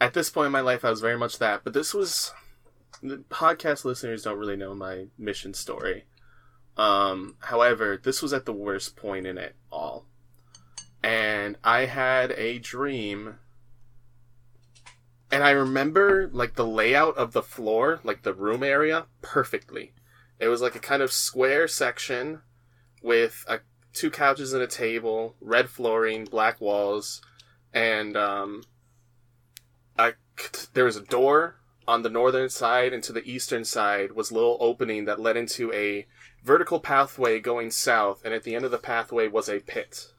at this point in my life, I was very much that. But this was the podcast listeners don't really know my mission story. Um, however, this was at the worst point in it all, and I had a dream. And I remember like the layout of the floor, like the room area, perfectly. It was like a kind of square section with a two couches and a table, red flooring, black walls, and um, I, there was a door on the northern side, and to the eastern side was a little opening that led into a vertical pathway going south, and at the end of the pathway was a pit.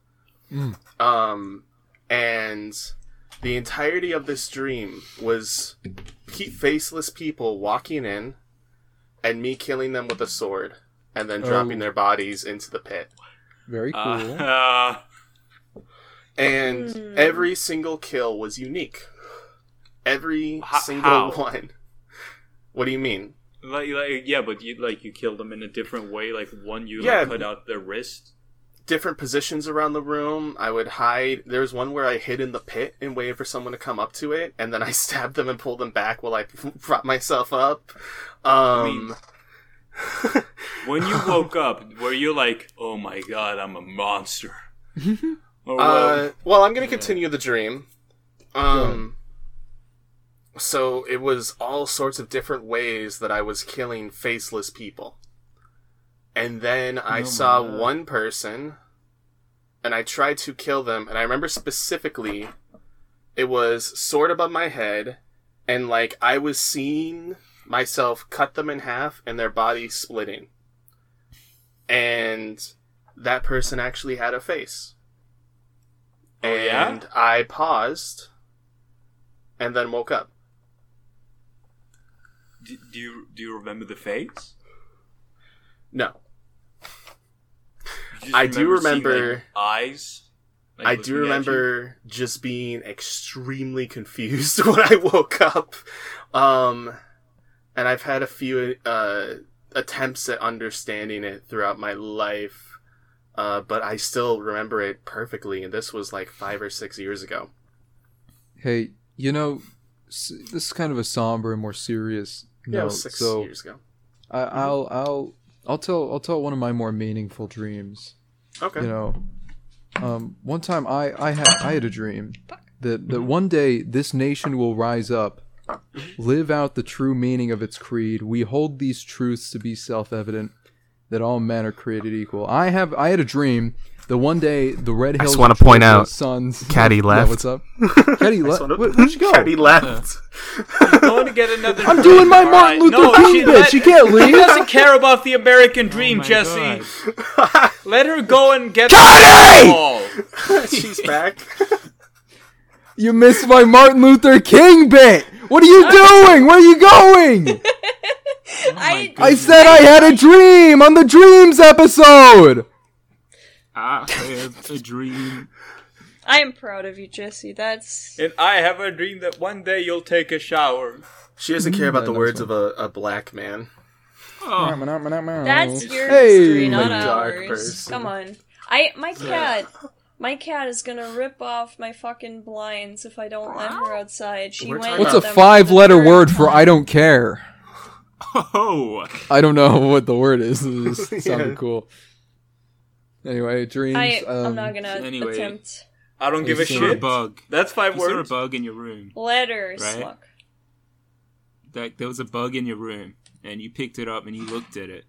Mm. Um, and the entirety of this dream was pe- faceless people walking in, and me killing them with a sword, and then dropping Oh. their bodies into the pit. Very cool. Uh, <laughs> uh, and Hmm. every single kill was unique. Every H- single how? one. What do you mean? Like, like, yeah, but you like you killed them in a different way. Like one, you Yeah. like cut out their wrist. Different positions around the room. I would hide. There was one where I hid in the pit and waited for someone to come up to it, and then I <laughs> stabbed them and pulled them back while I <laughs> prop myself up. Um, <laughs> When you woke up, were you like, "Oh my god, I'm a monster"? or Uh, well, I'm gonna continue the dream. Um, so it was all sorts of different ways that I was killing faceless people, and then I Oh saw God. one person, and I tried to kill them, and I remember specifically, it was sword above my head, and like I was seeing myself cut them in half and their bodies splitting, and that person actually had a face. Oh, yeah? and I paused and then woke up. Do, do you do you remember the face? No, You just I do seeing, remember- like, eyes. like, I do remember just being extremely confused <laughs> when I woke up. Um, and I've had a few uh, attempts at understanding it throughout my life, uh, but I still remember it perfectly. And this was like five or six years ago. Hey, you know, this is kind of a somber and more serious Yeah, it was six so years ago. I, I'll I'll I'll tell I'll tell one of my more meaningful dreams. Okay. You know, um, one time I I had I had a dream that that one day this nation will rise up, live out the true meaning of its creed. We hold these truths to be self-evident that all men are created equal. I have I had a dream that one day the Red Hills. I just wanna point out, sons. Caddy Yeah, left. what's up? <laughs> Caddy left. wanna- Where, where'd you go? Caddy left. I'm going to get another. I'm drink, doing my Martin right? Luther no, King she, bit. let- She can't She leave. doesn't care about the American oh dream, my Jesse. <laughs> Let her go and get Caddy! the. <laughs> She's back. You missed my Martin Luther King bit. What are you doing? Where are you going? Oh I I said I had a dream on the dreams episode. Ah, I have a dream. I am proud of you, Jesse. That's And I have a dream that one day you'll take a shower. She doesn't care about the mm, words of a, a black man. Oh, that's your Hey. history, not dark ours. person. Come on. I my cat my cat is gonna rip off my fucking blinds if I don't let her outside. She We're went What's a them for the five-letter third word for. I don't care? Oh, I don't know <laughs> what the word is. It <laughs> just sounded cool. Anyway, dreams. I um, I'm not gonna anyway. attempt I don't give a You you saw a bug. That's five You saw a words. bug in your room. letters. Right. Look. Like there was a bug in your room, and you picked it up and you looked at it,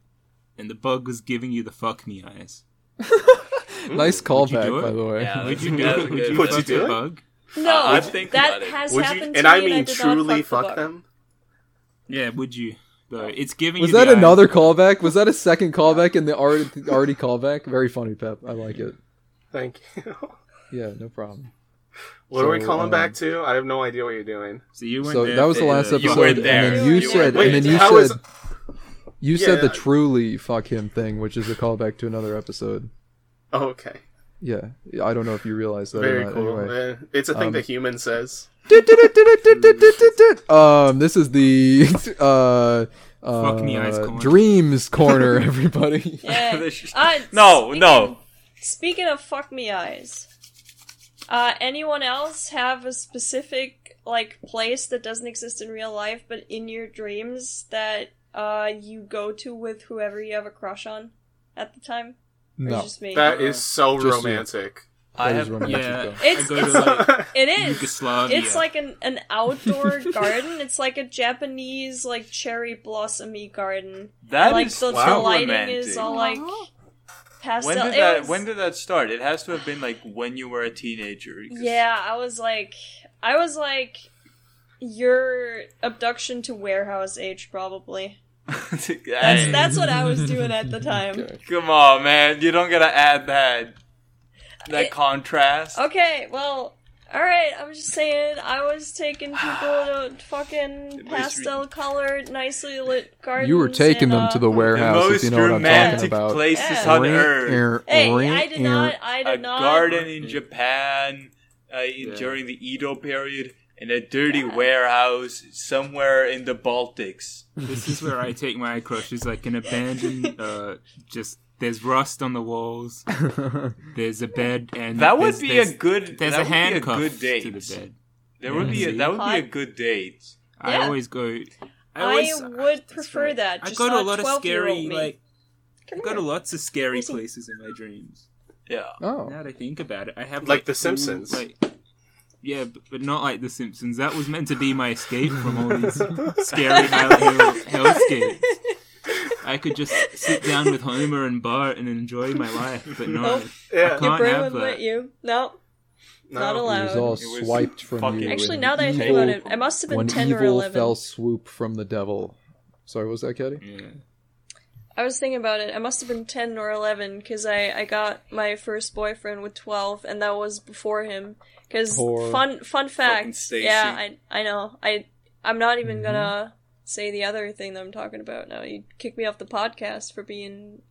and the bug was giving you the fuck me eyes. <laughs> Nice callback, by the way. Yeah, Would you do it? a Would you. Would you do it? bug? No, Uh, I'd think that has Would you, happened and to I me, mean and I did truly not fuck, fuck the them? Yeah, would you? Though it's giving Was you that the eyes. another callback? Was that a second callback in the already, already callback? Very funny, Pep. I like it. Thank you. <laughs> Yeah, no problem. What are we calling um, back to? I have no idea what you're doing. So you went So there that was the last the- episode, You weren't there. and then You you said, there. and then you How said, is- you said the Yeah. truly fuck him thing, which is a callback to another episode. Oh, okay. Yeah, I don't know if you realize that. or Very not. cool. Anyway. Eh, It's a thing Um, that human says. <laughs> um, this is the uh, <laughs> uh, Fuck me eyes corner. dreams <laughs> corner, everybody. Yeah. This Uh, No, speaking- no. Speaking of fuck me eyes, uh, anyone else have a specific like place that doesn't exist in real life, but in your dreams that uh you go to with whoever you have a crush on at the time? Or No, just me? That is so Just you. romantic. I have. Yeah. It's- it's- like <laughs> it is. Yugoslavia. It's like an, an outdoor <laughs> garden. It's like a Japanese like cherry blossomy garden. That like is the, the lighting romantic. is all like uh-huh. pastel. when did It that? was- When did that start? It has to have been like when you were a teenager. 'cause- Yeah, I was like, I was like, your abduction to warehouse age probably. <laughs> That's that's what I was doing at the time. Okay. Come on, man. You don't gotta add that. That It- contrast. Okay, well, all right. I'm just saying, I was taking <sighs> people to fucking pastel colored, nicely lit gardens. You were taking and, them uh, to the The warehouse, if most you know what I'm talking romantic about. places Yeah. on earth. Hey, I did not. I A did not. A garden in Japan uh, in- Yeah. during the Edo period, and a dirty Yeah. warehouse somewhere in the Baltics. This is where I take my crushes, like an abandoned, uh, just there's rust on the walls. <laughs> There's a bed, and That would be a good. There's a would be handcuff good date. to the bed. There would be a, that would be a good date. I Yeah. always go. I, I always, would prefer right. that. I Just go to a lot of scary, like I go to here. lots of scary places in my dreams. Yeah. Oh, Now that I think about it, I have Like like, The cool, Simpsons. Like, yeah, but, but not like The Simpsons. That was meant to be my escape from all these <laughs> scary hell, hell, hellscapes. I could just sit down with Homer and Bart and enjoy my life, but no, Nope. Yeah. can't Your brain have wouldn't that. let you. No, not allowed. it was all It was swiped from you. Actually, now that I think about it, it must have been when 10 or evil 11. fell swoop from the devil. Sorry, what was that, Caddy? Yeah. I was thinking about it. I must have been 10 or 11 because I, I got my first boyfriend with 12, and that was before him. Because fun fun fact, yeah, I I know. I I'm not even Mm-hmm. gonna say the other thing that I'm talking about now. You kick me off the podcast for being.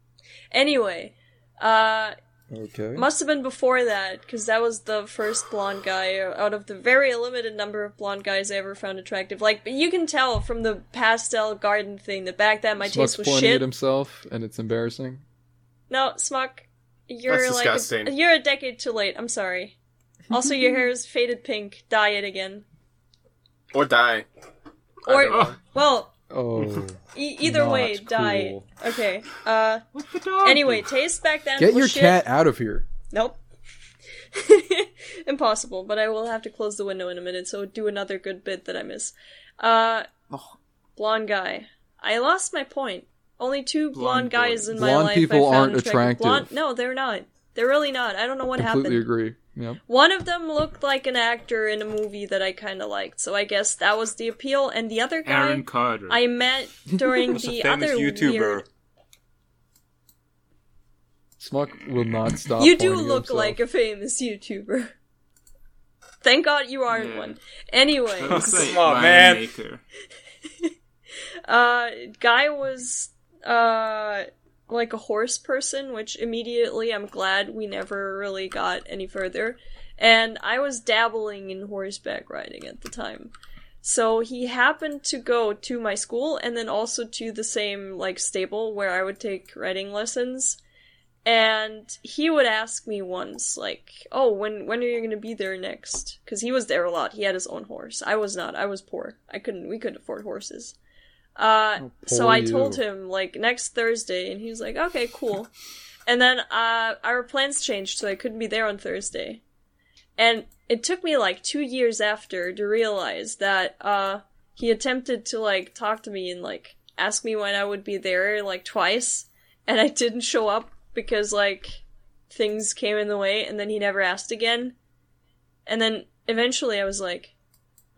Anyway, uh, Okay. Must have been before that, because that was the first blonde guy uh, out of the very limited number of blonde guys I ever found attractive. Like, but you can tell from the pastel garden thing that back then my Smuck's taste was pointing shit. at himself, and it's embarrassing. No, Smuck, you're That's like disgusting. A, you're a decade too late. I'm sorry. Also, your <laughs> hair is faded pink. Dye it again. Or die. Or Either one. well, Oh, <laughs> e- either Not way, dye. cool. Okay. Uh. What the dog? Anyway, taste back then. get your shit. cat out of here. Nope. <laughs> Impossible, but I will have to close the window in a minute, so do another good bit that I miss. Uh, blonde guy. I lost my point. Only two blonde, Blonde guys boy. in my Blonde life people aren't attractive. Blonde, no, they're not. They're really not. I don't know what happened. Completely agree. Yep. One of them looked like an actor in a movie that I kind of liked, so I guess that was the appeal. And the other guy Aaron Carter. I met during <laughs> It's a the famous other YouTuber. weird. Smuck will not stop. You do look himself. like a famous YouTuber. Thank God you aren't Yeah. one. Anyways, Say, Come on, man. Maker. <laughs> uh, guy was uh like a horse person, which immediately I'm glad we never really got any further. And I was dabbling in horseback riding at the time. So he happened to go to my school and then also to the same like stable where I would take riding lessons. And he would ask me once, like, "Oh, when when are you gonna be there next?" Because he was there a lot. He had his own horse. I was not. I was poor. I couldn't. We couldn't afford horses. Uh, so I you. told him like next Thursday, and he was like, "Okay, cool." and then uh, our plans changed, so I couldn't be there on Thursday. And it took me like two years after to realize that uh, he attempted to like talk to me and like ask me when I would be there like twice, and I didn't show up because like things came in the way, and then he never asked again. And then eventually I was like,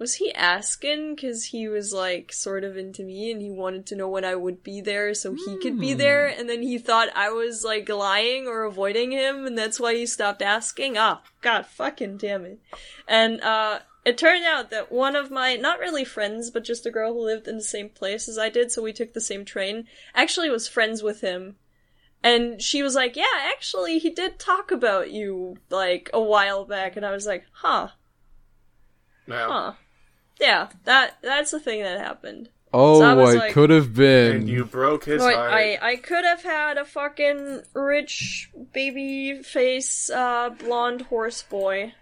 was he asking because he was like sort of into me and he wanted to know when I would be there so he could be there and then he thought I was like lying or avoiding him and that's why he stopped asking? Ah, god fucking damn it. And uh it turned out that one of my not really friends but just a girl who lived in the same place as I did so we took the same train actually was friends with him. And she was like, "Yeah, actually he did talk about you like a while back." And I was like, "Huh. No. Huh. Yeah, that that's the thing that happened. Oh, So I was what like- could have been. And you broke his heart. I I could have had a fucking rich baby face uh blonde horse boy.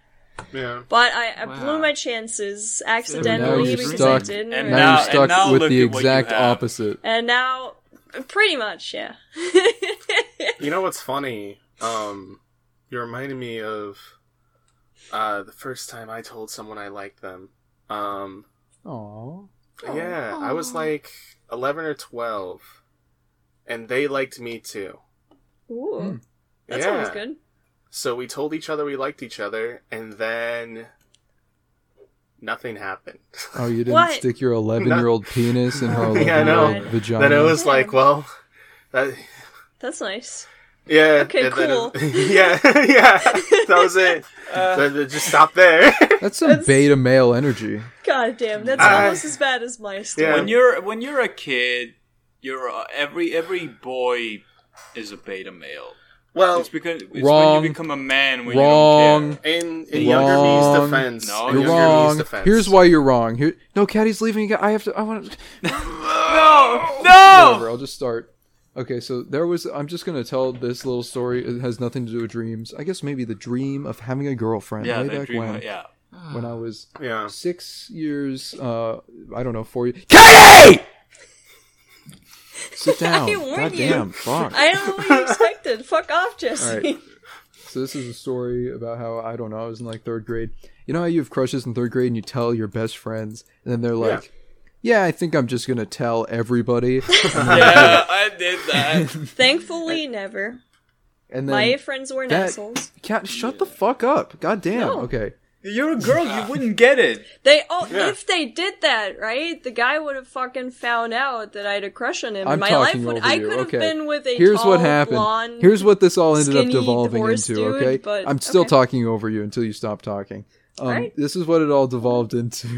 Yeah. But I, I blew my chances accidentally because stuck. I didn't. And now, now- you're stuck now with the at what you exact opposite. and now pretty much, yeah. You know what's funny? Um, you reminded me of uh, the first time I told someone I liked them. Um, Aww. yeah, I was like 11 or 12, and they liked me too. Ooh. That yeah. sounds good. So we told each other we liked each other, and then nothing happened. Oh, you didn't What? stick your <laughs> 11 year old penis in her 11 <laughs> Yeah, I year know. old vagina. then it was like, well, that, That's nice. yeah. Okay, cool. it- <laughs> yeah, yeah. That was it. Then it just stop there. That's some beta male energy. God damn, that's I- almost as bad as my story. Yeah. when you're when you're a kid, you're uh, every every boy is a beta male. well, It's because it's Wrong. when you become a man when Wrong. you don't care. in, in younger me's defense, No, in You're younger wrong. me's defense. Here's why you're wrong. Here, no, Caddy's leaving again. I have to. I want to. <laughs> <laughs> No, no. Whatever. I'll just start. Okay, so there was. I'm just gonna tell this little story. It has nothing to do with dreams. I guess maybe the dream of having a girlfriend Yeah, way back dream. when. Yeah. When I was Yeah. six years. Uh, I don't know, four years. <laughs> Katie! Sit down. I warned God you. damn. Fuck. I don't know what you <laughs> expected. Fuck off, Jesse. All right. So this is a story about how I don't know. I was in like third grade. You know how you have crushes in third grade and you tell your best friends, and then they're like, "Yeah, I think I'm just gonna tell everybody." <laughs> Yeah, I did that. Thankfully, never. And then My friends weren't that- assholes. Cat, shut the fuck up. God damn. No. Okay. You're a girl. You wouldn't get it. They oh, Yeah. if they did that, right? The guy would have fucking found out that I had a crush on him. I'm my talking life would. over I you. could have okay. been with a Here's tall, what happened. blonde. Here's what this all ended up devolving horse into. dude, okay. but- I'm still okay. talking over you until you stop talking. Um, Alright. This is what it all devolved into.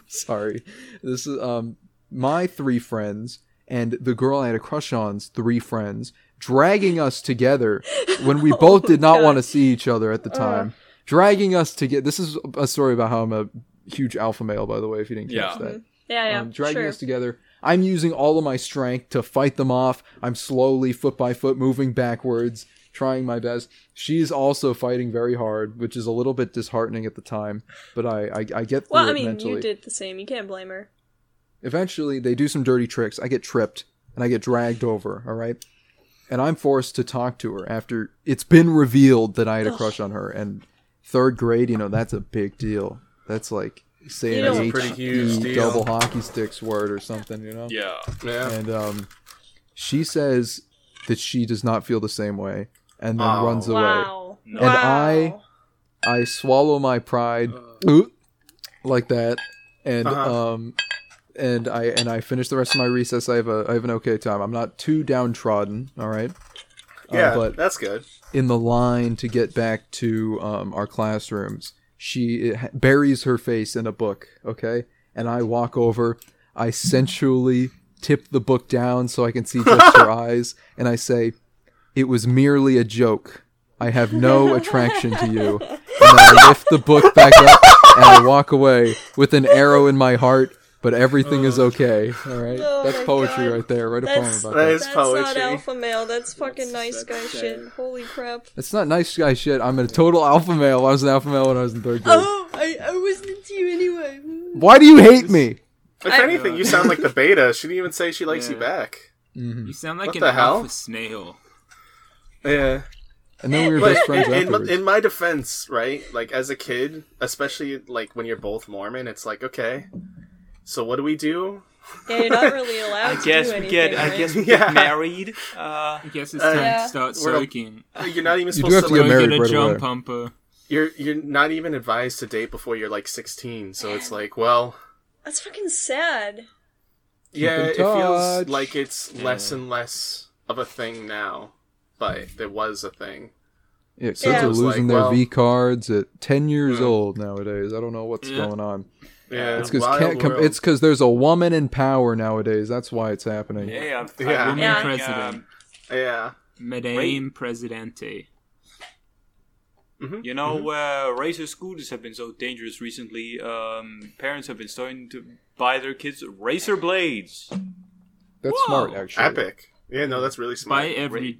<laughs> Sorry. This is um my three friends and the girl I had a crush on's three friends dragging us together when we <laughs> both did not want to see each other at the time. Dragging us to get this is a story about how I'm a huge alpha male, by the way, if you didn't catch Yeah. that. Yeah, yeah. um, dragging sure. us together. I'm using all of my strength to fight them off. I'm slowly, foot by foot, moving backwards, trying my best. She's also fighting very hard, which is a little bit disheartening at the time, but I, I, I get through Well, I it mean, mentally. you did the same. You can't blame her. Eventually, they do some dirty tricks. I get tripped and I get dragged over. All right, and I'm forced to talk to her after it's been revealed that I had a crush on her. And third grade, you know, that's a big deal. That's like saying You know- an That's a pretty huge deal. double hockey sticks word or something. You know. Yeah. Yeah. and um, she says that she does not feel the same way, and then Oh. runs away. Wow. And wow. I- I swallow my pride, ooh, like that, and Uh-huh. um, and I and I finish the rest of my recess. I have a I have an okay time. I'm not too downtrodden. All right. Uh, Yeah, but that's good. In the line to get back to um, our classrooms, she buries her face in a book, okay? And I walk over, I sensually tip the book down so I can see just her <laughs> eyes, and I say, It was merely a joke. I have no <laughs> attraction to you. And I lift the book back up and I walk away with an arrow in my heart, but everything is oh, okay. <laughs> All right? Oh That's poetry God. right there. Write a That's, poem about That that. is that's not alpha male. That's fucking nice guy that's shit. Holy crap. It's not nice guy shit. I'm a total alpha male. I was an alpha male when I was in third grade. Oh, I, I wasn't into you anyway. Why do you hate me? If I- anything, you sound like the <laughs> beta. She didn't even say she likes you Yeah. back. Mm-hmm. You sound like What an the hell? alpha snail. Yeah. And then we were But best friends in, in, afterwards. in my defense, right? Like as a kid, especially like when you're both Mormon, it's like okay. So what do we do? Yeah, you're not really <laughs> allowed I to guess do we anything, get. I guess we <laughs> Yeah. get married. Uh, I guess it's Uh, time Yeah. to start We're a- soaking. <laughs> You're not even supposed have to. to get married get a right jump away. pumper. You're you're not even advised to date before you're like 16. So it's like, well, That's fucking sad. yeah, it feels like it's less and less of a thing now, but there was a thing. yeah, kids Yeah. are It's like, losing their well- V cards at 10 years Mm. old nowadays. I don't know what's Yeah. going on. Yeah, It's because wild world. it's because there's a woman in power nowadays. That's why it's happening. yeah, I'm, Yeah. I'm Yeah. wondering, President. um, yeah. Madame Presidente. You know, uh, razor scooters have been so dangerous recently. Um, parents have been starting to buy their kids razor blades. That's Whoa. smart, actually. Epic. Yeah, no, that's really smart. By every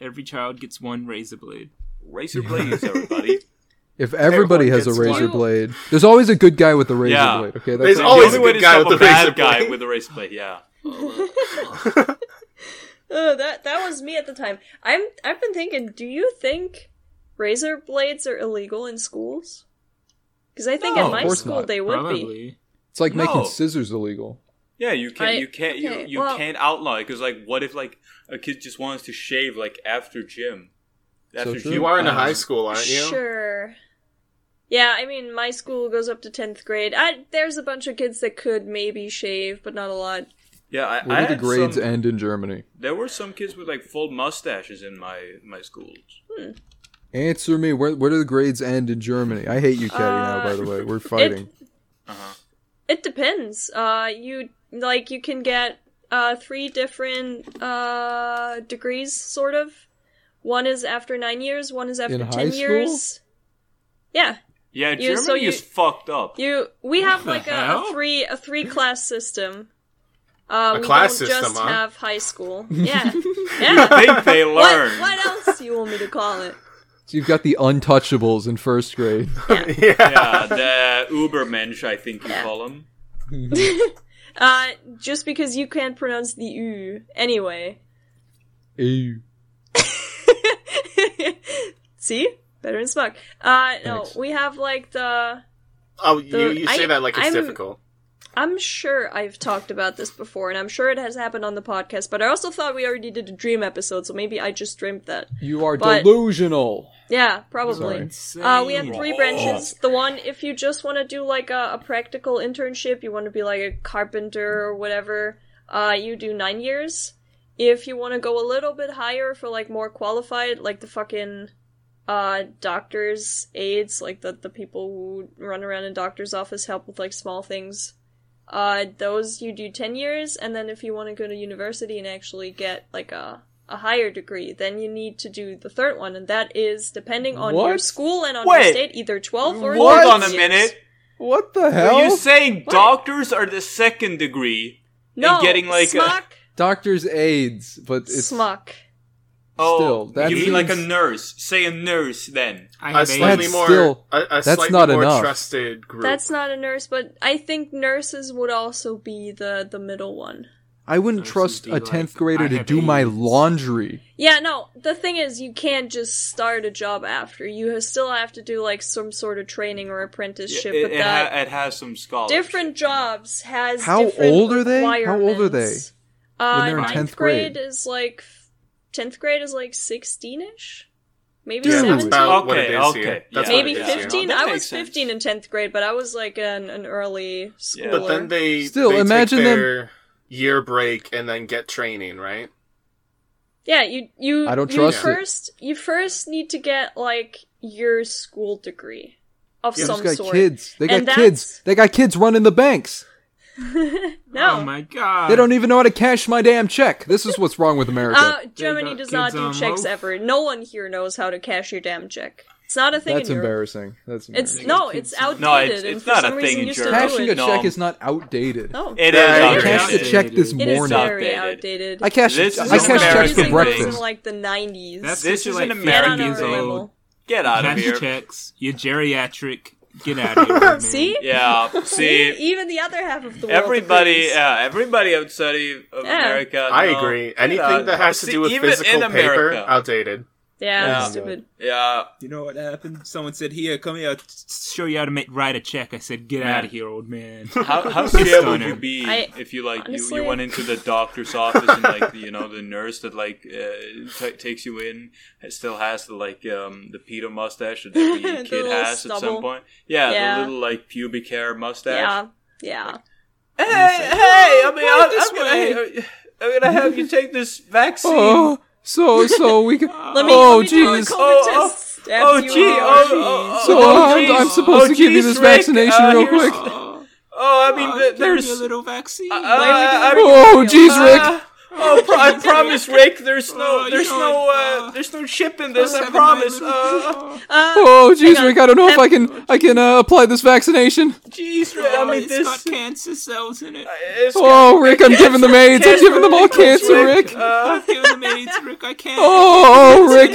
every child gets one razor blade. Razor blades, everybody. If everybody has a razor one. blade, there's always a good guy with a razor Yeah. blade. Okay, There's that's always the a only way good to guy with a bad razor guy blade. with a razor blade. Yeah. <laughs> Oh, that that was me at the time. I'm I've been thinking, do you think razor blades are illegal in schools? Because I think No, in my school not. they would be. It's like making scissors illegal. Yeah, you can't. I- you can't. okay, you you well- can't outlaw it because like, what if like a kid just wants to shave like after gym? After true. you are in a high school, aren't you? Sure. Yeah, I mean, my school goes up to tenth grade. I there's a bunch of kids that could maybe shave, but not a lot. Yeah, I, Where I do the grades some, end in Germany? There were some kids with like full mustaches in my my schools. Answer me. Where where do the grades end in Germany? I hate you, Caddy. now, by the way, we're <laughs> fighting. It depends. Uh, you like you can get uh three different uh degrees, sort of. One is after nine years. One is after In ten high years. Yeah, Yeah, You- Germany so you- is fucked up. you. We have like a, a three a three class system. Uh, A we class don't system, just huh? have high school. <laughs> Yeah, yeah. I <laughs> think they learn. What, what else do you want me to call it? So you've got the untouchables in first grade. yeah. <laughs> Yeah, the Ubermensch, I think you Yeah. call them. Uh, just because you can't pronounce the U. Anyway. Ew. See? Better than Smuck. Uh, no, Thanks. we have like the. Oh, you, The- you say I- that like it's I'm- difficult. I'm sure I've talked about this before, and I'm sure it has happened on the podcast, but I also thought we already did a dream episode, so maybe I just dreamt that. You are But- delusional. Yeah, probably. Uh, we have three branches. The one, if you just want to do like a, a practical internship, you want to be like a carpenter or whatever, uh, you do nine years. If you want to go a little bit higher for like more qualified, like the fucking uh, doctors' aides, like the the people who run around in doctor's office help with like small things. Uh, those you do ten years, and then if you want to go to university and actually get like a a higher degree, then you need to do the third one, and that is depending on your school and on your state, either twelve or Hold on a minute. What the hell? Are you saying doctors are the second degree? No, getting, like, a- Doctor's aids, but it's smock. Oh, Still, that you mean like a nurse? Say a nurse then. I A have slightly AIDS. more, still- a, a that's slightly not more enough. trusted group. That's not a nurse, but I think nurses would also be the the middle one. I wouldn't Nurses trust be a like, tenth grader "I to have do my laundry. Yeah, no. The thing is, you can't just start a job after. You still have to do like some sort of training or apprenticeship. it, but it, that ha- it has some scholars. different jobs has How different old are they? How old are they? Uh, When they're in ninth 10th grade? is like tenth grade is like sixteen ish, maybe Dude. That's seventeen. about what Okay, it is okay, here. yeah. Maybe what it is here. fifteen. I makes was sense. fifteen in tenth grade, but I was like an, an early schooler. Yeah. But then they Still, they imagine take them- their year break and then get training, right? Yeah, you you I don't you trust it. first you first need to get like your school degree of They some just got sort. kids. They got And kids. that's- They got kids running the banks. <laughs> No. Oh my god. They don't even know how to cash my damn check. This is what's wrong with America. uh, Germany does not do checks loaf. ever. No one here knows how to cash your damn check. It's not a thing That's in Europe. embarrassing. That's It's no, it's outdated. No, it's- it's not a thing in Germany. Cashing a No. check is not outdated. No, It Yeah, is I I cashed a check this morning. it is very Outdated. outdated. I cashed. This I cashed checks for using brain. those in breakfast. like the nineties. That's This just is like an 50 American years old. Get out of Cash here. checks. You're geriatric. Get out of here. <laughs> See? Yeah. <laughs> See, even the other half of the world. everybody, yeah, everybody outside of Yeah. America. I no, agree. Anything that has to See, do with even physical in paper, America. outdated. Yeah, Yeah. stupid. Yeah, You know what happened? Someone said, "Here, come here. I'll show you how to make write a check." I said, "Get Man. out of here, old man." <laughs> How how <laughs> scared would you be I- if you like you, honestly- you went into the doctor's office and like you know the nurse that like uh, t- takes you in still has the like um the pedo mustache that every <laughs> The kid little has at some point. Yeah, Yeah. the little like pubic hair mustache. Yeah, yeah. Hey, hey! I mean, I'm, I'm gonna I'm gonna have you take this vaccine. Oh, so so we can. <laughs> Let me. oh let me do a jeez. COVID Oh, oh, test. Stab Oh you gee! in Oh, oh, oh, So oh, I'm. I'm supposed Oh, to give you this Rick, vaccination uh, real quick. Oh, <laughs> Oh, I mean, oh, th- give me there's a little vaccine. Uh, Why I- would you I- Oh jeez, Rick. Uh, oh, pro- I <laughs> promise, Rick. There's no, Oh, there's no, uh, uh, there's no chip in this. I promise. Uh, Uh, <laughs> Oh jeez. Rick. I don't know if I can I can uh, apply this vaccination. jeez, Rick. I Oh, mean, it's this. got cancer cells in it. it's Oh, Rick, I'm giving them AIDS. I'm giving them all cancer, Rick. Uh, I've given him AIDS, Rick. I can't. Oh, Rick.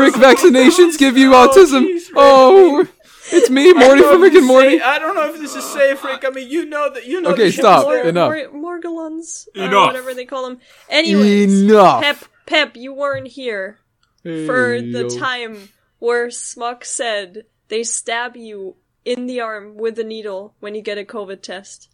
Rick, vaccinations give you Oh, autism. jeez, Rick. Oh, it's me, Morty from Rick and Morty. is safe- I don't know if this is safe, Rick. I mean, you know that you know. Okay, the shit stop. is there. Enough. Mor- Morgellons, or Enough. whatever they call them. Anyways, Enough. Pep, Pep, you weren't here for the yo. time where Smuck said they stab you in the arm with a needle when you get a COVID test.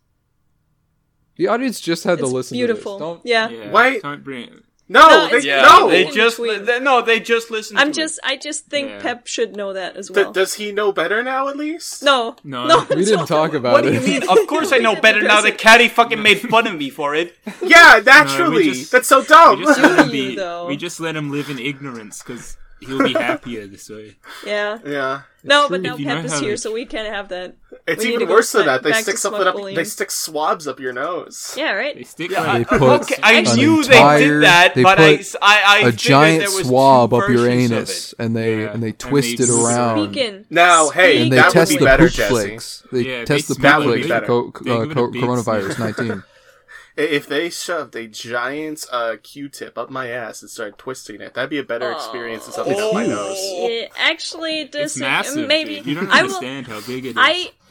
The audience just had to listen beautiful. to this. Don't. Yeah. Yeah, Wait. Don't bring. No, No, they, Yeah, no. they just between. they, no, they just listen. I'm to just, I just think Yeah. Pep should know that as Th- well. does he know better now? At least. no, No. no, We didn't <laughs> talk about What do it. you mean? <laughs> Of course, I know better now that Caddy fucking made fun of me for it. <laughs> Yeah, naturally. just- That's so dumb. We just let him you, be. though. We just let him live in ignorance because he'll be happier this way. Yeah. yeah. No, true. but now If you Pep is here, to- so we can't have that. It's We even worse than that. They stick something up. bullying. They stick swabs up your nose. Yeah, right. They stick Yeah, like I, They put okay, I an knew entire- they did that, they but I, put I, I a giant there was swab up your anus, and they Yeah, and they and twist they it around, Speaking. Now, hey, and they that would test be the better, poop Jesse. flakes. They Yeah, test the smell poop flakes for co- uh, give it a co- big coronavirus nineteen. <laughs> I- If they shoved a giant uh, Q-tip up my ass and started twisting it, that'd be a better experience than something up my Oh. nose. Yeah, actually, It's this massive. maybe dude. You don't I will. understand how big it is. I <laughs>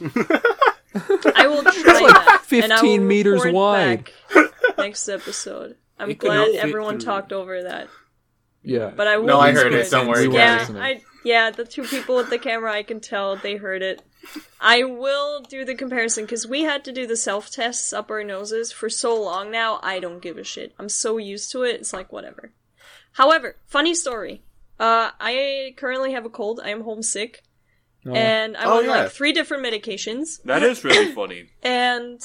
I will try that. and I 15 will meters wide. back next episode. I'm It glad everyone talked over that, Yeah, but I will. No, I heard it. Don't worry. Yeah. I yeah, the two people with the camera, I can tell they heard it. I will do the comparison because we had to do the self tests up our noses for so long now. I don't give a shit. I'm so used to it. It's like whatever. However, funny story. Uh, I currently have a cold. I am homesick, and I'm Oh, on yeah. like three different medications, That is really funny. <laughs> and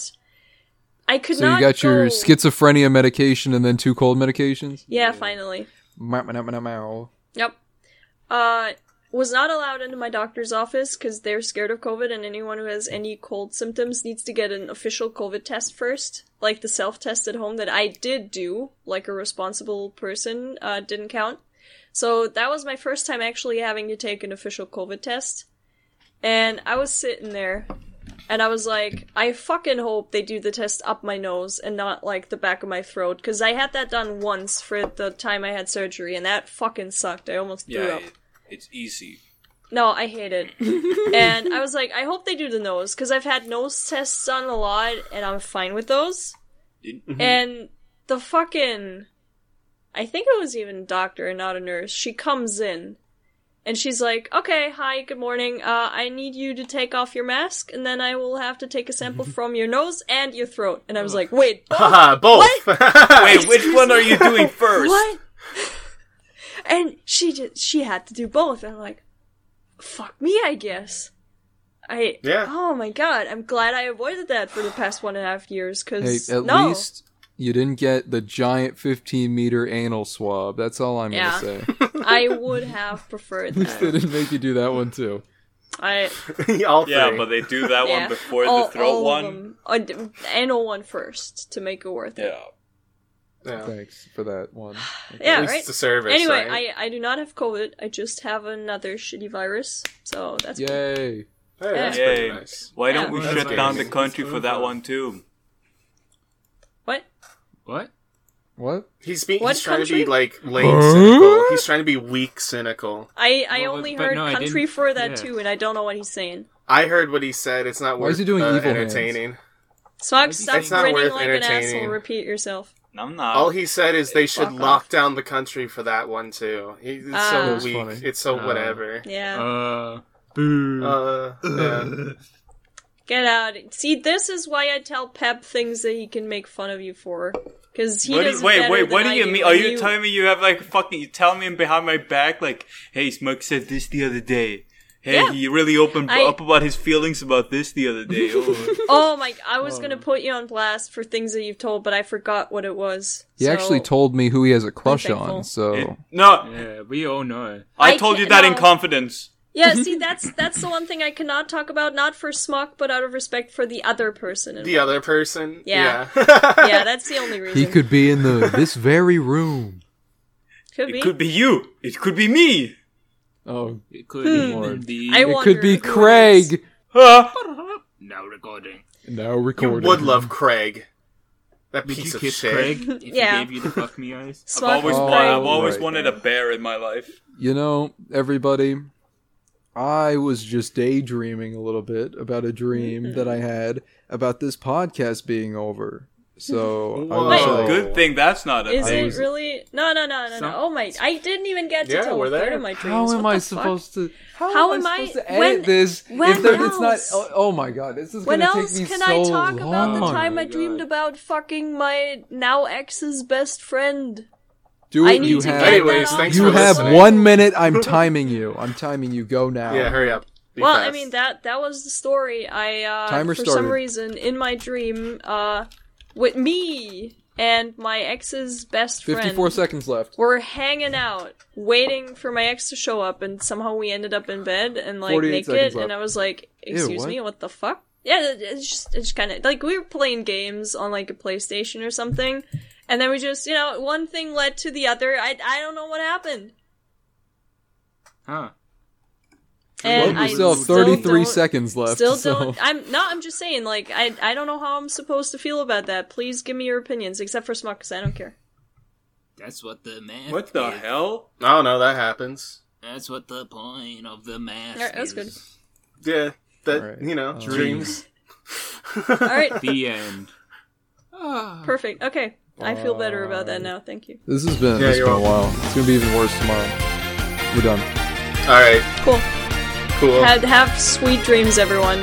I could So not. you got your schizophrenia medication and then two cold medications. Yeah, finally. Meow, meow, meow, meow. Yep. Uh, was not allowed into my doctor's office because they're scared of COVID, and anyone who has any cold symptoms needs to get an official COVID test first, like the self test at home that I did do, like a responsible person, uh, didn't count. So that was my first time actually having to take an official COVID test. And I was sitting there, and I was like, I fucking hope they do the test up my nose and not like the back of my throat, because I had that done once for the time I had surgery, and that fucking sucked. I almost threw Yeah, up. it, it's easy. No, I hate it. <laughs> and I was like, I hope they do the nose because I've had nose tests done a lot, and I'm fine with those. Mm-hmm. And the fucking, I think it was even a doctor and not a nurse. She comes in, and she's like, "Okay, hi, good morning. Uh, I need you to take off your mask, and then I will have to take a sample from your nose and your throat." And I was like, "Wait, both? <laughs> Haha, both. Wait, which one are you doing <laughs> first? what?" And she just she had to do both. And I'm like, "Fuck me, I guess." I Yeah. Oh my god! I'm glad I avoided that for the past one and a half years. Hey, Cause at no, least you didn't get the giant 15 meter anal swab. That's all I'm Yeah. gonna say. <laughs> I would have preferred At <laughs> least they didn't make you do that one too. I <laughs> All three. Yeah, but they do that yeah. one before all, the throat all of one. them. Uh, anal one first to make it worth it. Yeah. Yeah. Thanks for that one. <sighs> Yeah, At least right. the service. Anyway, right? I I do not have COVID. I just have another shitty virus. So that's cool. Yay! Hey, that's Yeah. pretty Yay. nice. Why don't we That's shut nice. down the country for that one too? What? What? What? He's being What he's trying to be like lame cynical. He's trying to be weak cynical. I I Well, only but heard no, country for that yeah. too, and I don't know what he's saying. I heard what he said. It's not Why worth is he doing uh, evil hands? entertaining. Smog, stop It's not grinning like an asshole. Repeat yourself. I'm not. All he said is they should Fuck lock off. down the country for that one too. He, it's Ah. so That weak. funny. It's so Uh, whatever. Yeah. Uh, boo. Uh, yeah. Get out. See, this is why I tell Pep things that he can make fun of you for. Because he What does you, wait, better wait, what do I you mean? Are you telling me you have like fucking, you tell me behind my back, like, hey, Smug said this the other day. Hey, Yeah. he really opened I- up about his feelings about this the other day. Oh. <laughs> Oh my! I was oh. gonna put you on blast for things that you've told, but I forgot what it was. He So- actually told me who he has a crush on. So It- no, Yeah, we all know. I, I told you can't- that in confidence. Yeah, <laughs> see, that's that's the one thing I cannot talk about, not for Smock, but out of respect for the other person. The other person. Yeah. Yeah. <laughs> yeah, that's the only reason. he could be in the this very room. Could be. It could be you. It could be me. Oh, It could Hmm. even be. I it could be who. Craig. <laughs> Huh? now recording. Now recording. you recording. would love Craig. That Would piece you of kiss shit. Craig <laughs> if Yeah. he gave you the fuck me <laughs> eyes? I've always, Oh, wa- Craig. I've always right. wanted a bear in my life. You know, everybody, I was just daydreaming a little bit about a dream that I had about this podcast being over. So I Whoa. was like, Good thing that's not a Is thing. it really? No, no, no, no, no. Oh my! I didn't even get to Yeah, tell we're a third there. of my dreams. how What am the I fuck? supposed to? How, How am am I I- to edit when- this? when if there, it's not. else? Oh, oh my god, this is When gonna else take me can so I talk about the long. time I dreamed about fucking my now ex's best friend? Do I it. need You to have. get Anyways, that thanks off you have listening. one minute. I'm timing you. I'm timing you. Go now. Yeah, hurry up. Be well, I mean that that was the story. I uh Timer for started. some reason in my dream, uh with me and my ex's best friend Fifty-four seconds left. We're hanging out, waiting for my ex to show up, and somehow we ended up in bed and like 48 naked, seconds and. I was like, "Excuse what? me, what the fuck?" Yeah, it- it's just it's kind of like we were playing games on like a PlayStation or something, and then we just you know one thing led to the other. I I don't know what happened, Huh. And Well, I we still have 33 don't- seconds left. Still so. don't. I'm no. I'm just saying. Like I. I don't know how I'm supposed to feel about that. Please give me your opinions, except for Smuck, 'cause I don't care. That's what the math. What the is. hell? I don't know. That happens. That's what the point of the math Alright, that's good. is. Yeah. That Alright. you know, Um, dreams. All right. The end. Ah. Perfect. Okay. I feel better about that now. Thank you. This has been, Yeah, it's you're been a while. It's gonna be even worse tomorrow. We're done. All right. Cool. Cool. Have have sweet dreams, everyone.